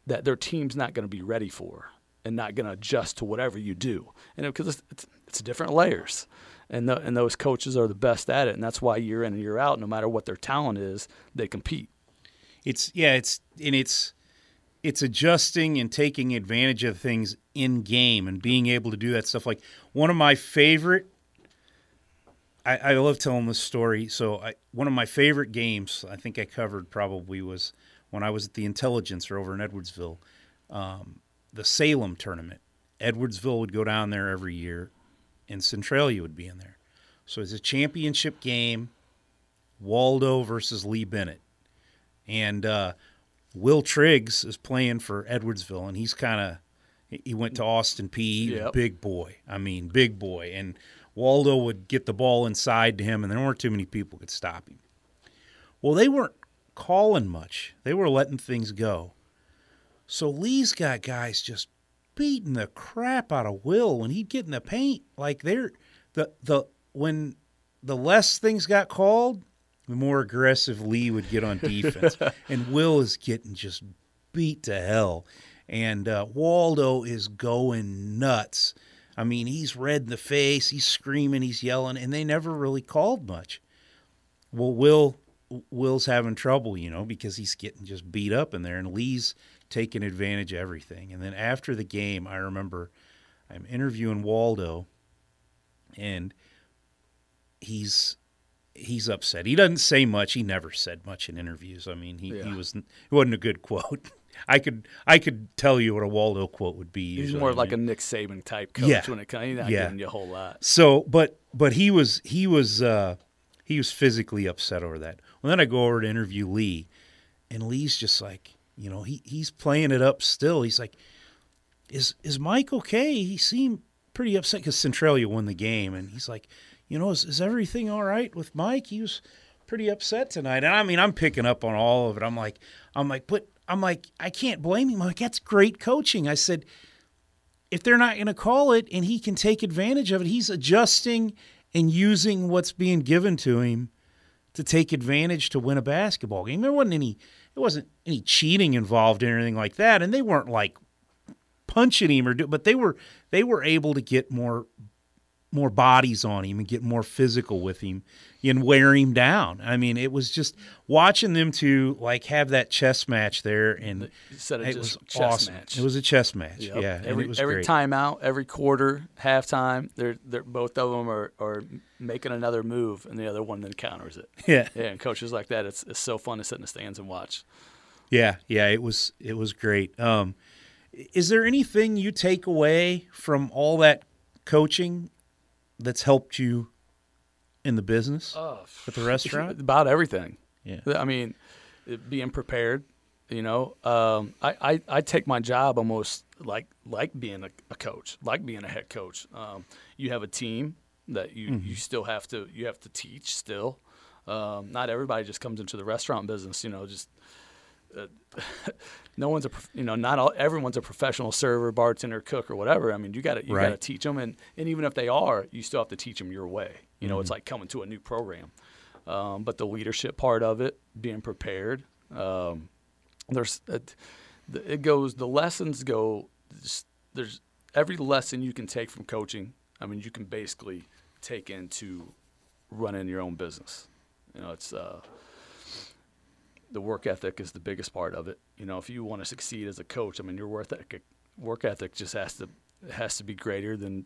that their team's not going to be ready for and not going to adjust to whatever you do. And because it's, it's, it's different layers. And, the, and those coaches are the best at it. And that's why year in and year out, no matter what their talent is, they compete. It's yeah, it's and it's it's adjusting and taking advantage of things in game and being able to do that stuff. Like one of my favorite, I, I love telling this story. So I, one of my favorite games I think I covered probably was when I was at the Intelligencer over in Edwardsville, um, the Salem tournament. Edwardsville would go down there every year, and Centralia would be in there. So it's a championship game, Waldo versus Lee Bennett and uh, Will Triggs is playing for Edwardsville, and he's kind of he went to Austin Peay Yep. Big boy, I mean, big boy, and Waldo would get the ball inside to him, and there weren't too many people could stop him. Well, they weren't calling much; they were letting things go. So Lee's got guys just beating the crap out of Will when he'd get in the paint. Like they're the the when the less things got called, the more aggressive Lee would get on defense. and Will is getting just beat to hell. And uh, Waldo is going nuts. I mean, he's red in the face, he's screaming, he's yelling, and they never really called much. Well, Will Will's having trouble, you know, because he's getting just beat up in there, and Lee's taking advantage of everything. And then after the game, I remember I'm interviewing Waldo, and he's he's upset. He doesn't say much. He never said much in interviews. I mean, he, Yeah. he was it wasn't a good quote. I could I could tell you what a Waldo quote would be. He's more I like a. Nick Saban type coach Yeah. when it comes. He's not Yeah. giving you a whole lot. So, but but he was he was uh, he was physically upset over that. Well, then I go over to interview Lee, and Lee's just like, you know, he he's playing it up still. He's like, is is Mike okay? He seemed pretty upset because Centralia won the game, and he's like, you know, is is everything all right with Mike? He was pretty upset tonight, and I mean, I'm picking up on all of it. I'm like, I'm like, but I'm like, I can't blame him. I'm like, that's great coaching. I said if they're not going to call it and he can take advantage of it, he's adjusting and using what's being given to him to take advantage to win a basketball game. There wasn't any there wasn't any cheating involved or anything like that, and they weren't like punching him or do, but they were they were able to get more more bodies on him and get more physical with him and wear him down. I mean, it was just watching them to like have that chess match there and Instead of it just was chess awesome. match. It was a chess match. Yep. Yeah, every every great. timeout, every quarter, halftime, they're they're both of them are, are making another move, and the other one then counters it. Yeah. Yeah, and coaches like that, it's it's so fun to sit in the stands and watch. Yeah, yeah, it was it was great. Um, is there anything you take away from all that coaching that's helped you in the business at the restaurant? about everything. Yeah. I mean, it- being prepared. You know, um, I, I I take my job almost like like being a, a coach, like being a head coach. Um, you have a team that you Mm-hmm. you still have to you have to teach still. Um, not everybody just comes into the restaurant business. You know, just uh, no one's a you know not all everyone's a professional server, bartender, cook, or whatever. I mean, you got to you got to teach them, and and even if they are, you still have to teach them your way. You know, it's Mm-hmm. like coming to a new program. Um, but the leadership part of it, being prepared, um, there's it, it goes. The lessons go. There's, there's every lesson you can take from coaching. I mean, you can basically take into running your own business. You know, it's uh, the work ethic is the biggest part of it. You know, if you want to succeed as a coach, I mean, your work ethic, work ethic just has to has to be greater than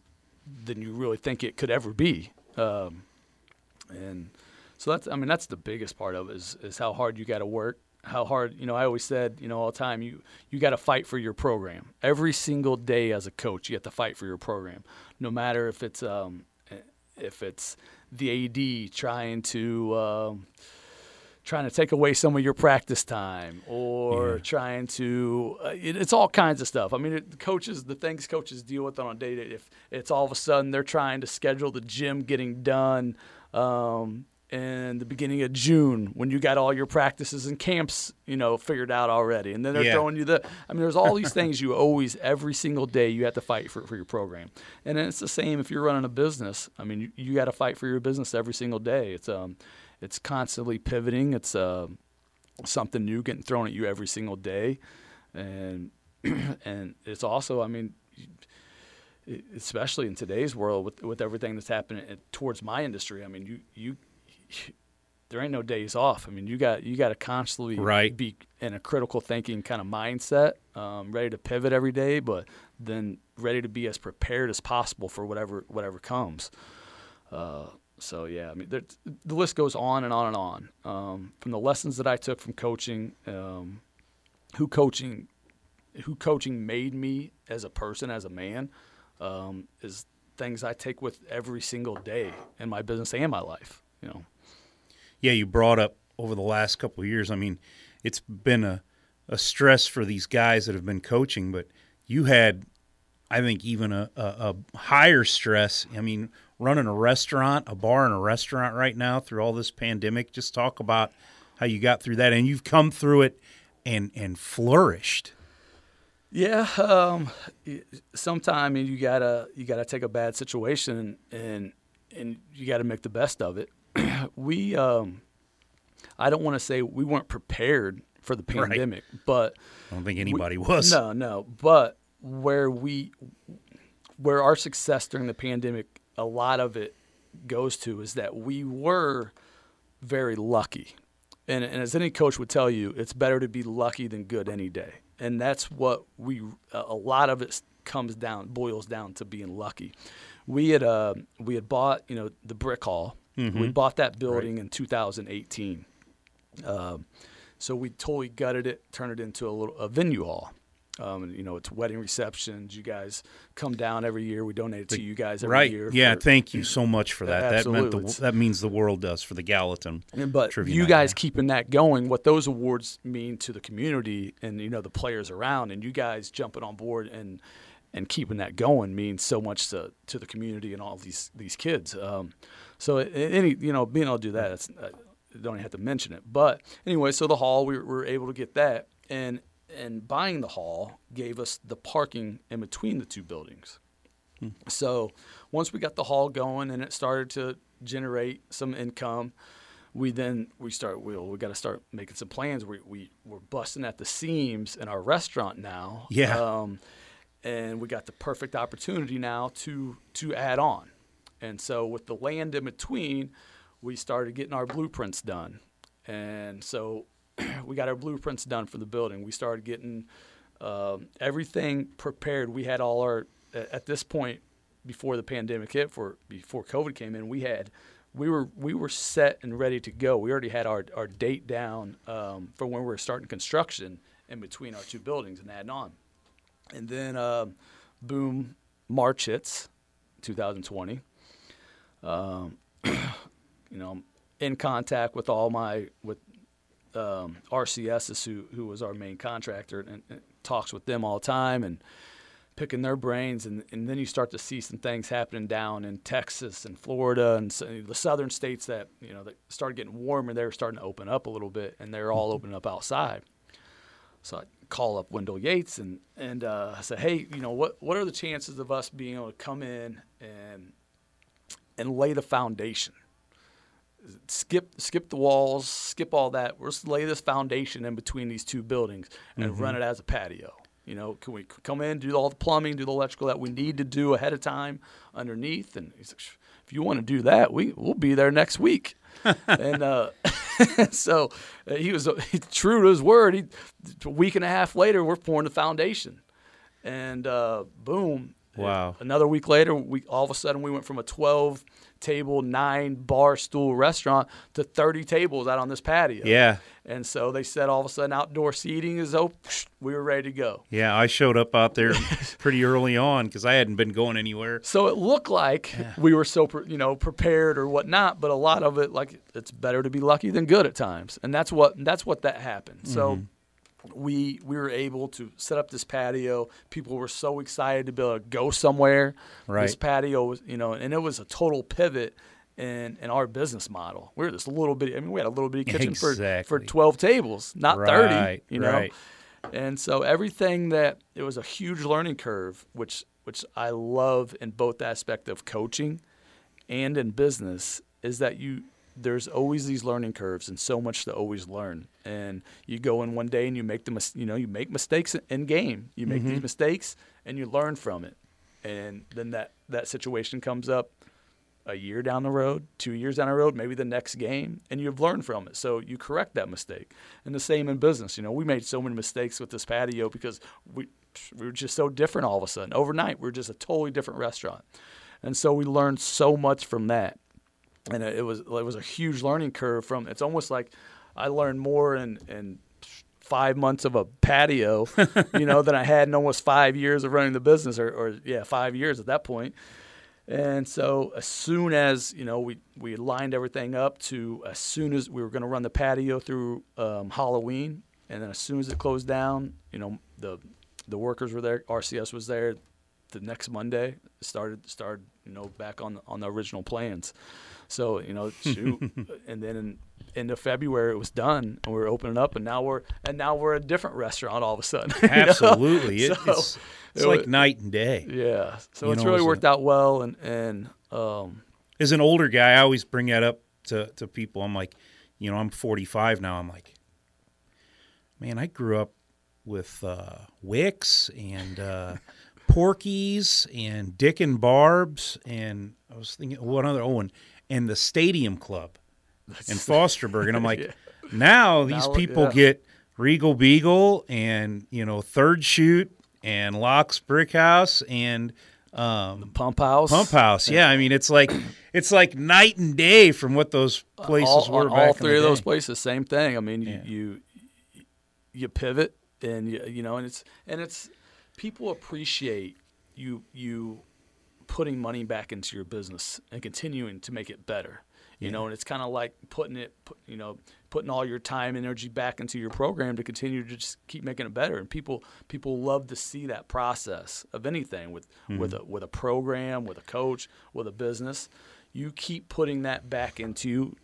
than you really think it could ever be. Um, and so that's, I mean, that's the biggest part of it is, is how hard you got to work. How hard, you know, I always said, you know, all the time, you, you got to fight for your program. Every single day as a coach, you have to fight for your program. No matter if it's, um, if it's the AD trying to, um, trying to take away some of your practice time or trying to uh, it, it's all kinds of stuff. I mean it, coaches the things coaches deal with on a day to if it's all of a sudden they're trying to schedule the gym getting done um, in the beginning of june when you got all your practices and camps you know figured out already. And then they're Yeah. throwing you the i mean there's all these things you always every single day you have to fight for, for your program. And then it's the same if you're running a business. I mean you, you got to fight for your business every single day. It's um it's constantly pivoting. It's uh, something new getting thrown at you every single day, and and it's also, I mean, especially in today's world with with everything that's happening towards my industry. I mean, you you. There ain't no days off. I mean, you got you got to constantly Right. be in a critical thinking kind of mindset, um, ready to pivot every day, but then ready to be as prepared as possible for whatever whatever comes. Uh, so yeah, I mean, the list goes on and on and on. Um, from the lessons that I took from coaching, um, who coaching, who coaching made me as a person, as a man, um, is things I take with every single day in my business and my life. You know, yeah, you brought up over the last couple of years. I mean, it's been a, a stress for these guys that have been coaching, but you had, I think, even a, a, a higher stress. I mean, running a restaurant, a bar and a restaurant right now through all this pandemic. Just talk about how you got through that, and you've come through it and and flourished. Yeah, um, sometimes you gotta you gotta take a bad situation and and you gotta make the best of it. we, um, I don't want to say we weren't prepared for the Right. pandemic, but I don't think anybody was. no, no. But where we, where our success during the pandemic, a lot of it goes to is that we were very lucky. and, and as any coach would tell you, it's better to be lucky than good any day. And that's what we a lot of it comes down boils down to being lucky. We had uh, we had bought you know the brick hall. Mm-hmm. We bought that building right. in 2018. Uh, so we totally gutted it, turned it into a little a venue hall. Um, you know, it's wedding receptions. You guys come down every year. We donate it to you guys every right. year. Yeah, thank you so much for that. That meant the, that means the world does for the Gallatin. But you guys keeping that going, what those awards mean to the community and you know the players around, and you guys jumping on board and and keeping that going means so much to to the community and all these these kids. Um, so any you know being able to do that, I don't even have to mention it. But anyway, so the hall we were able to get that and and buying the hall gave us the parking in between the two buildings. Hmm. So once we got the hall going and it started to generate some income, we then we start we we got to start making some plans. We we we're busting at the seams in our restaurant now. Yeah. Um, and we got the perfect opportunity now to to add on. And so with the land in between, we started getting our blueprints done. And so we got our blueprints done for the building. We started getting uh, everything prepared. We had all our at this point before the pandemic hit, for before COVID came in, we had we were we were set and ready to go. We already had our, our date down um, for when we were starting construction in between our two buildings and adding on. And then uh, boom, March hits, 2020. Um, you know, in contact with all my with um, RCS who who was our main contractor and, and, talks with them all the time and picking their brains. And, and then you start to see some things happening down in Texas and Florida and so the southern states that you know that started getting warmer they're starting to open up a little bit and they're all opening up outside. So I call up Wendell Yates and and uh, I said hey you know what what are the chances of us being able to come in and and lay the foundation skip skip the walls, skip all that. Let's lay this foundation in between these two buildings and mm-hmm. run it as a patio. You know, can we come in, do all the plumbing, do the electrical that we need to do ahead of time underneath? And he's like, if you want to do that, we we'll be there next week. and uh, so uh, he was uh, true to his word. He, a week and a half later, we're pouring the foundation, and uh, boom. Wow. Another week later, we all of a sudden we went from a 12 table, nine bar stool restaurant to 30 tables out on this patio. Yeah. And so they said all of a sudden outdoor seating is open. We were ready to go. Yeah, I showed up out there pretty early on because I hadn't been going anywhere. So it looked like yeah. we were so you know prepared or whatnot, but a lot of it like it's better to be lucky than good at times, and that's what that's what that happened. Mm-hmm. So we we were able to set up this patio. People were so excited to be able to go somewhere. Right. This patio was, you know, and it was a total pivot in in our business model. We were this little bit. I mean, we had a little bitty kitchen exactly. for for twelve tables, not right, thirty. You know. Right. And so everything that it was a huge learning curve, which which I love in both aspect of coaching and in business, is that you there's always these learning curves and so much to always learn. And you go in one day and you make the mis- you know you make mistakes in game. You make mm-hmm. these mistakes and you learn from it. And then that that situation comes up a year down the road, two years down the road, maybe the next game, and you've learned from it. So you correct that mistake. And the same in business. You know, we made so many mistakes with this patio because we we were just so different all of a sudden. Overnight, we are just a totally different restaurant. And so we learned so much from that and it was it was a huge learning curve. From it's almost like I learned more in in five months of a patio, you know, than I had in almost five years of running the business, or, or yeah, five years at that point. And so as soon as you know we we lined everything up to as soon as we were going to run the patio through um, Halloween, and then as soon as it closed down, you know the the workers were there, RCS was there. The next Monday started started you know back on on the original plans. So you know, shoot, and then in end of February it was done, and we were opening up, and now we're and now we're a different restaurant all of a sudden. Absolutely, it, so, it's, it's it, like night and day. Yeah, so you it's know, really worked out well, and and um, as an older guy, I always bring that up to to people. I'm like, you know, I'm 45 now. I'm like, man, I grew up with uh, Wicks and. Uh, Porky's and Dick and Barb's and I was thinking one other oh and and the Stadium Club in Fosterburg. And I'm like, yeah. now these Now, people yeah. get Regal Beagle and you know Third Shoot and Locks Brick House and um, Pump House. Pump House. Yeah, I mean it's like it's like night and day from what those places all, were. back all three the of those places, same thing. I mean, you Yeah. you, you pivot, and you, you know, and it's and it's people appreciate you you putting money back into your business and continuing to make it better. You know, and it's kind of like putting it, put, you know, putting all your time and energy back into your program to continue to just keep making it better. And people people love to see that process of anything with mm-hmm. with a with a program, with a coach, with a business. You keep putting that back into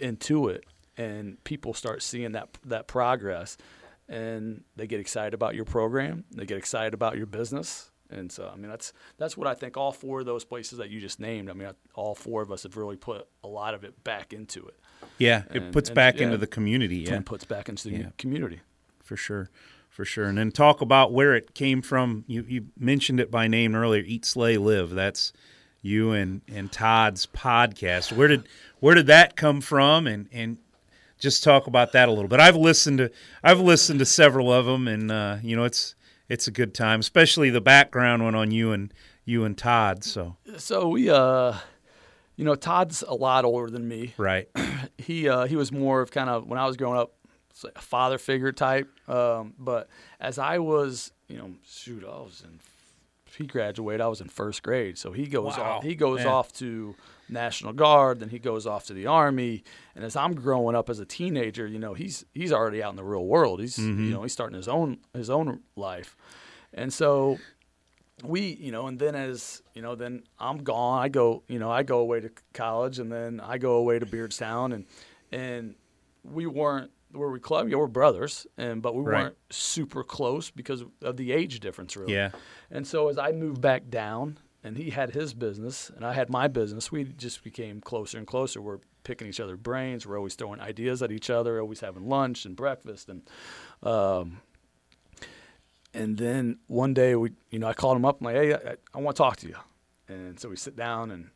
into it, and people start seeing that that progress, and they get excited about your program. They get excited about your business. And so, I mean, that's that's what I think. All four of those places that you just named, I mean, I, all four of us have really put a lot of it back into it. Yeah, it puts and- back yeah. into the community. Yeah, and puts back into the Yeah. community. for sure, for sure. And then talk about where it came from. You you mentioned it by name earlier. Eat, Slay, Live. That's you and and Todd's podcast. Where did where did that come from? And and just talk about that a little bit. I've listened to I've listened to several of them, and uh, you know it's it's a good time, especially the background one on you and you and Todd. So So we, uh, you know, Todd's a lot older than me. right, he uh, he was more of kind of when I was growing up, like a father figure type. Um, but as I was, you know, shoot, I was in. He graduated. I was in first grade, so he goes Wow. off. He goes Yeah. off to National Guard, then he goes off to the Army. And as I'm growing up as a teenager, you know, he's he's already out in the real world. He's you mm-hmm. know he's starting his own his own life, and so we you know and then as you know then i'm gone i go you know i go away to college and then i go away to beardstown and and we weren't where we club yeah we're brothers and but we Right. weren't super close because of the age difference really yeah, and so as i moved back down and he had his business and i had my business we just became closer and closer we're picking each other's brains we're always throwing ideas at each other always having lunch and breakfast and um, and then one day we, you know, I called him up. I'm like, hey, I, I want to talk to you. And so we sit down and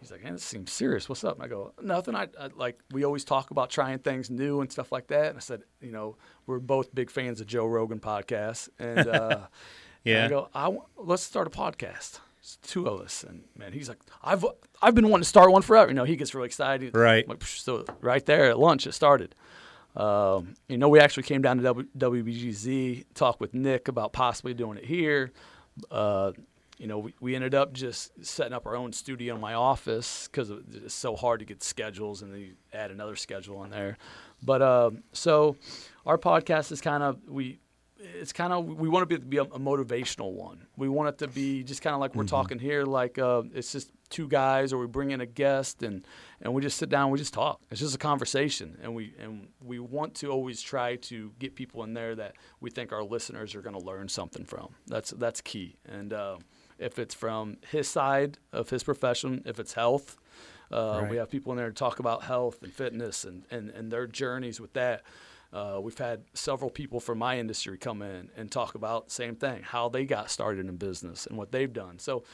he's like, man, this seems serious. What's up? And I go, nothing. I, I like, we always talk about trying things new and stuff like that. And I said, you know, we're both big fans of Joe Rogan podcast. And, uh, and Yeah. I go, I, wa- let's start a podcast. Two of us. And man, he's like, I've, I've been wanting to start one forever. You know, he gets really excited. Right. Like, so right there at lunch, it started. Um, you know, we actually came down to w- WBGZ, talked with Nick about possibly doing it here. Uh, you know, we, we ended up just setting up our own studio in my office because it's so hard to get schedules and then you add another schedule in there. But um, so our podcast is kind of, we, it's kind of we want it to be a, a motivational one. We want it to be just kind of like we're talking here, like uh, it's just two guys, or we bring in a guest and and we just sit down, and we just talk. It's just a conversation, and we and we want to always try to get people in there that we think our listeners are going to learn something from. That's that's key. And uh, if it's from his side of his profession, if it's health. Uh, Right. We have people in there to talk about health and fitness and, and, and their journeys with that. Uh, we've had several people from my industry come in and talk about the same thing, how they got started in business and what they've done. So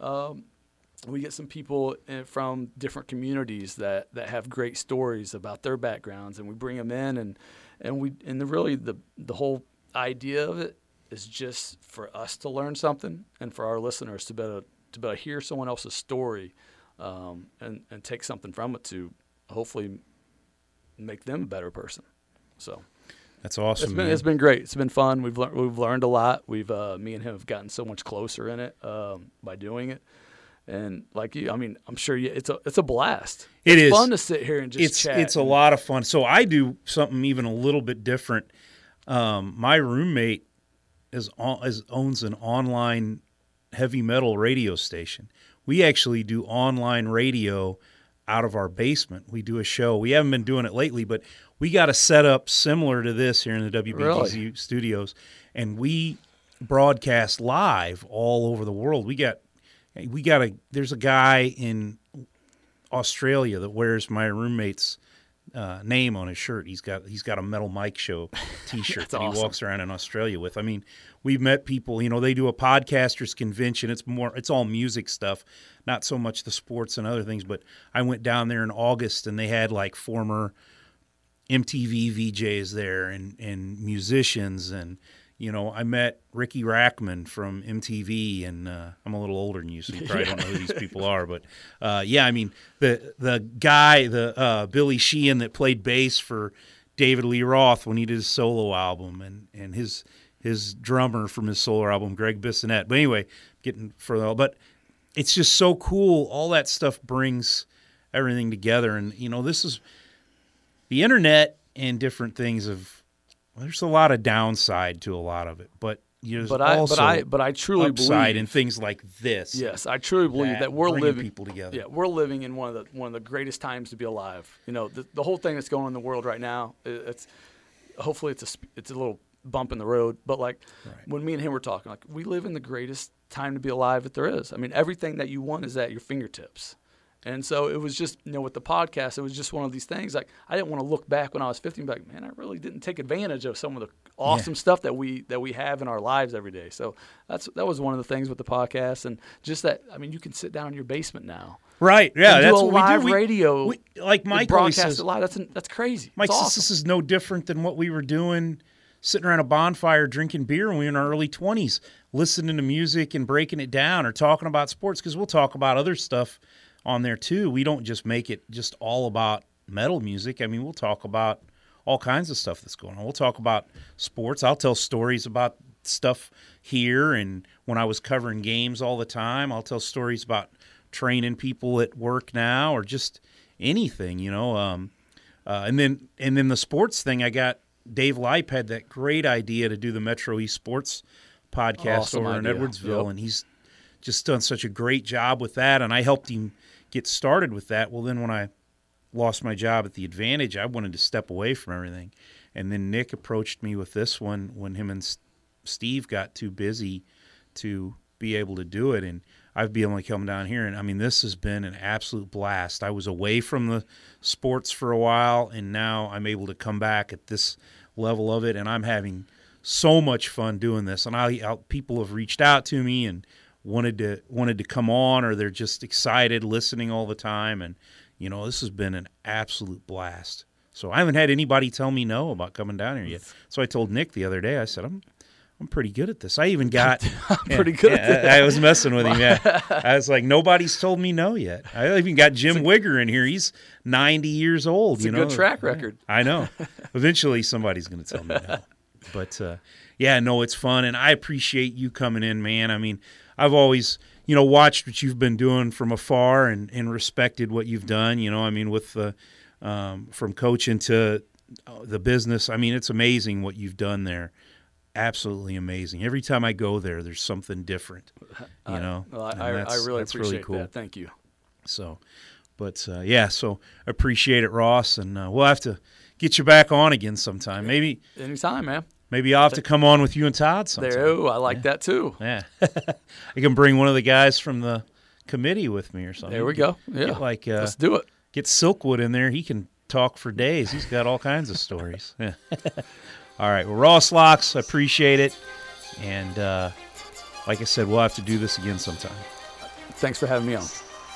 um, we get some people from different communities that, that have great stories about their backgrounds, and we bring them in, and and we and the, really the the whole idea of it is just for us to learn something and for our listeners to be able to be able to hear someone else's story um, and and take something from it to hopefully make them a better person. So that's awesome. it's been it's been great. It's been fun. We've learned we've learned a lot. We've uh, me and him have gotten so much closer in it um, by doing it. And like you, I mean, I'm sure you, it's a it's a blast. It it's is. fun to sit here and just it's chat. it's a lot of fun. So I do something even a little bit different. Um, my roommate is on, is owns an online heavy metal radio station. We actually do online radio out of our basement. We do a show. We haven't been doing it lately, but we got a setup similar to this here in the WBGZ Really? studios, and we broadcast live all over the world. We got we got a there's a guy in Australia that wears my roommate's uh, name on his shirt. He's got he's got a Metal Mike Show T-shirt that he awesome. walks around in Australia with. I mean, we've met people. You know, they do a podcasters convention. It's more it's all music stuff, not so much the sports and other things. But I went down there in August and they had like former MTV VJs there and and musicians and you know I met Ricky Rachtman from MTV and uh, I'm a little older than you, so you probably don't know who these people are, but uh, yeah, I mean the the guy the uh, Billy Sheehan that played bass for David Lee Roth when he did his solo album and and his his drummer from his solo album Gregg Bissonette. But anyway, getting further, but it's just so cool. All that stuff brings everything together, and you know this is the internet and different things of well, there's a lot of downside to a lot of it, but you know, But I, also but I, but I truly upside believe in things like this. Yes, I truly believe that that, we're living people together. Yeah, we're living in one of the one of the greatest times to be alive. You know, the, the whole thing that's going on in the world right now. It's hopefully it's a it's a little bump in the road, but like when me and him were talking, like we live in the greatest time to be alive that there is. I mean, everything that you want is at your fingertips. And so it was just, you know, with the podcast, it was just one of these things. Like I didn't want to look back when I was 15, and be like, man, I really didn't take advantage of some of the awesome stuff that we that we have in our lives every day. So that's that was one of the things with the podcast, and just that. I mean, you can sit down in your basement now. Right. Yeah. that's do a what we live do. We- radio. we- like Mike broadcast says. it live. That's that's crazy. Mike says awesome. this is no different than what we were doing sitting around a bonfire drinking beer when we were in our early 20s, listening to music and breaking it down or talking about sports because we'll talk about other stuff on there too. We don't just make it just all about metal music. I mean, we'll talk about all kinds of stuff that's going on. We'll talk about sports. I'll tell stories about stuff here and when I was covering games all the time. I'll tell stories about training people at work now or just anything, you know. Um, uh, and then and then the sports thing, I got Dave Lipe had that great idea to do the Metro East Sports podcast Awesome over in. Edwardsville, Yep. and he's just done such a great job with that. And I helped him get started with that. Well, then when I lost my job at the Advantage, I wanted to step away from everything. And then Nick approached me with this one when him and Steve got too busy to be able to do it. And I've been able to come down here. And I mean, this has been an absolute blast. I was away from the sports for a while, and now I'm able to come back at this level of it. And I'm having so much fun doing this. And I, I people have reached out to me and wanted to wanted to come on, or they're just excited listening all the time. And you know, this has been an absolute blast. So I haven't had anybody tell me no about coming down here yet. So I told Nick the other day. I said I'm I'm pretty good at this. I even got pretty good at yeah, I, I was messing with him. Yeah, I was like, nobody's told me no yet. I even got Jim Wigger in here. He's 90 years old. It's you a know, good track record. I know. Eventually, somebody's going to tell me no. But uh, yeah, no, it's fun, and I appreciate you coming in, man. I mean, I've always, you know, watched what you've been doing from afar and, and respected what you've done. You know, I mean, with the um, from coaching to uh, the business. I mean, it's amazing what you've done there. Absolutely amazing. Every time I go there, there's something different. You know, Well, I, I, I that's- really appreciate cool. that. Thank you. So, but uh, yeah, so appreciate it, Ross, and uh, we'll have to get you back on again sometime. Maybe Anytime, man. Maybe I'll have to come on with you and Todd sometime. There, oh, I like that too. Yeah, I can bring one of the guys from the committee with me or something. There we Get- go. Yeah, like uh, let's do it. get Silkwood in there. He can talk for days. He's got all kinds of stories. Yeah. all right. Well, Ross Locks, I appreciate it, and uh, like I said, we'll have to do this again sometime. Thanks for having me on.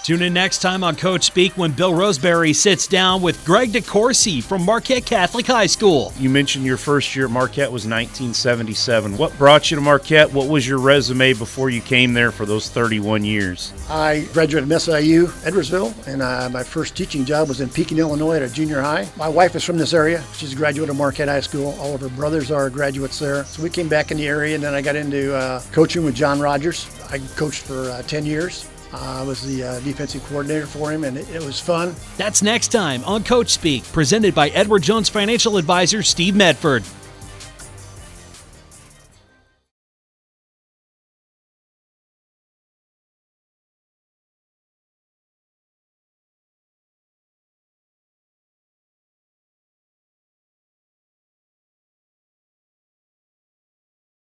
Tune in next time on Coach Speak when Bill Roseberry sits down with Greg DeCourcy from Marquette Catholic High School. You mentioned your first year at Marquette was 1977. What brought you to Marquette? What was your resume before you came there for those 31 years? I graduated from SIU, Edwardsville, and uh, my first teaching job was in Pekin, Illinois at a junior high. My wife is from this area. She's a graduate of Marquette High School. All of her brothers are graduates there. So we came back in the area, and then I got into uh, coaching with John Rogers. I coached for uh, 10 years. I was the uh, defensive coordinator for him, and it, it was fun. That's next time on Coach Speak, presented by Edward Jones financial advisor Steve Medford.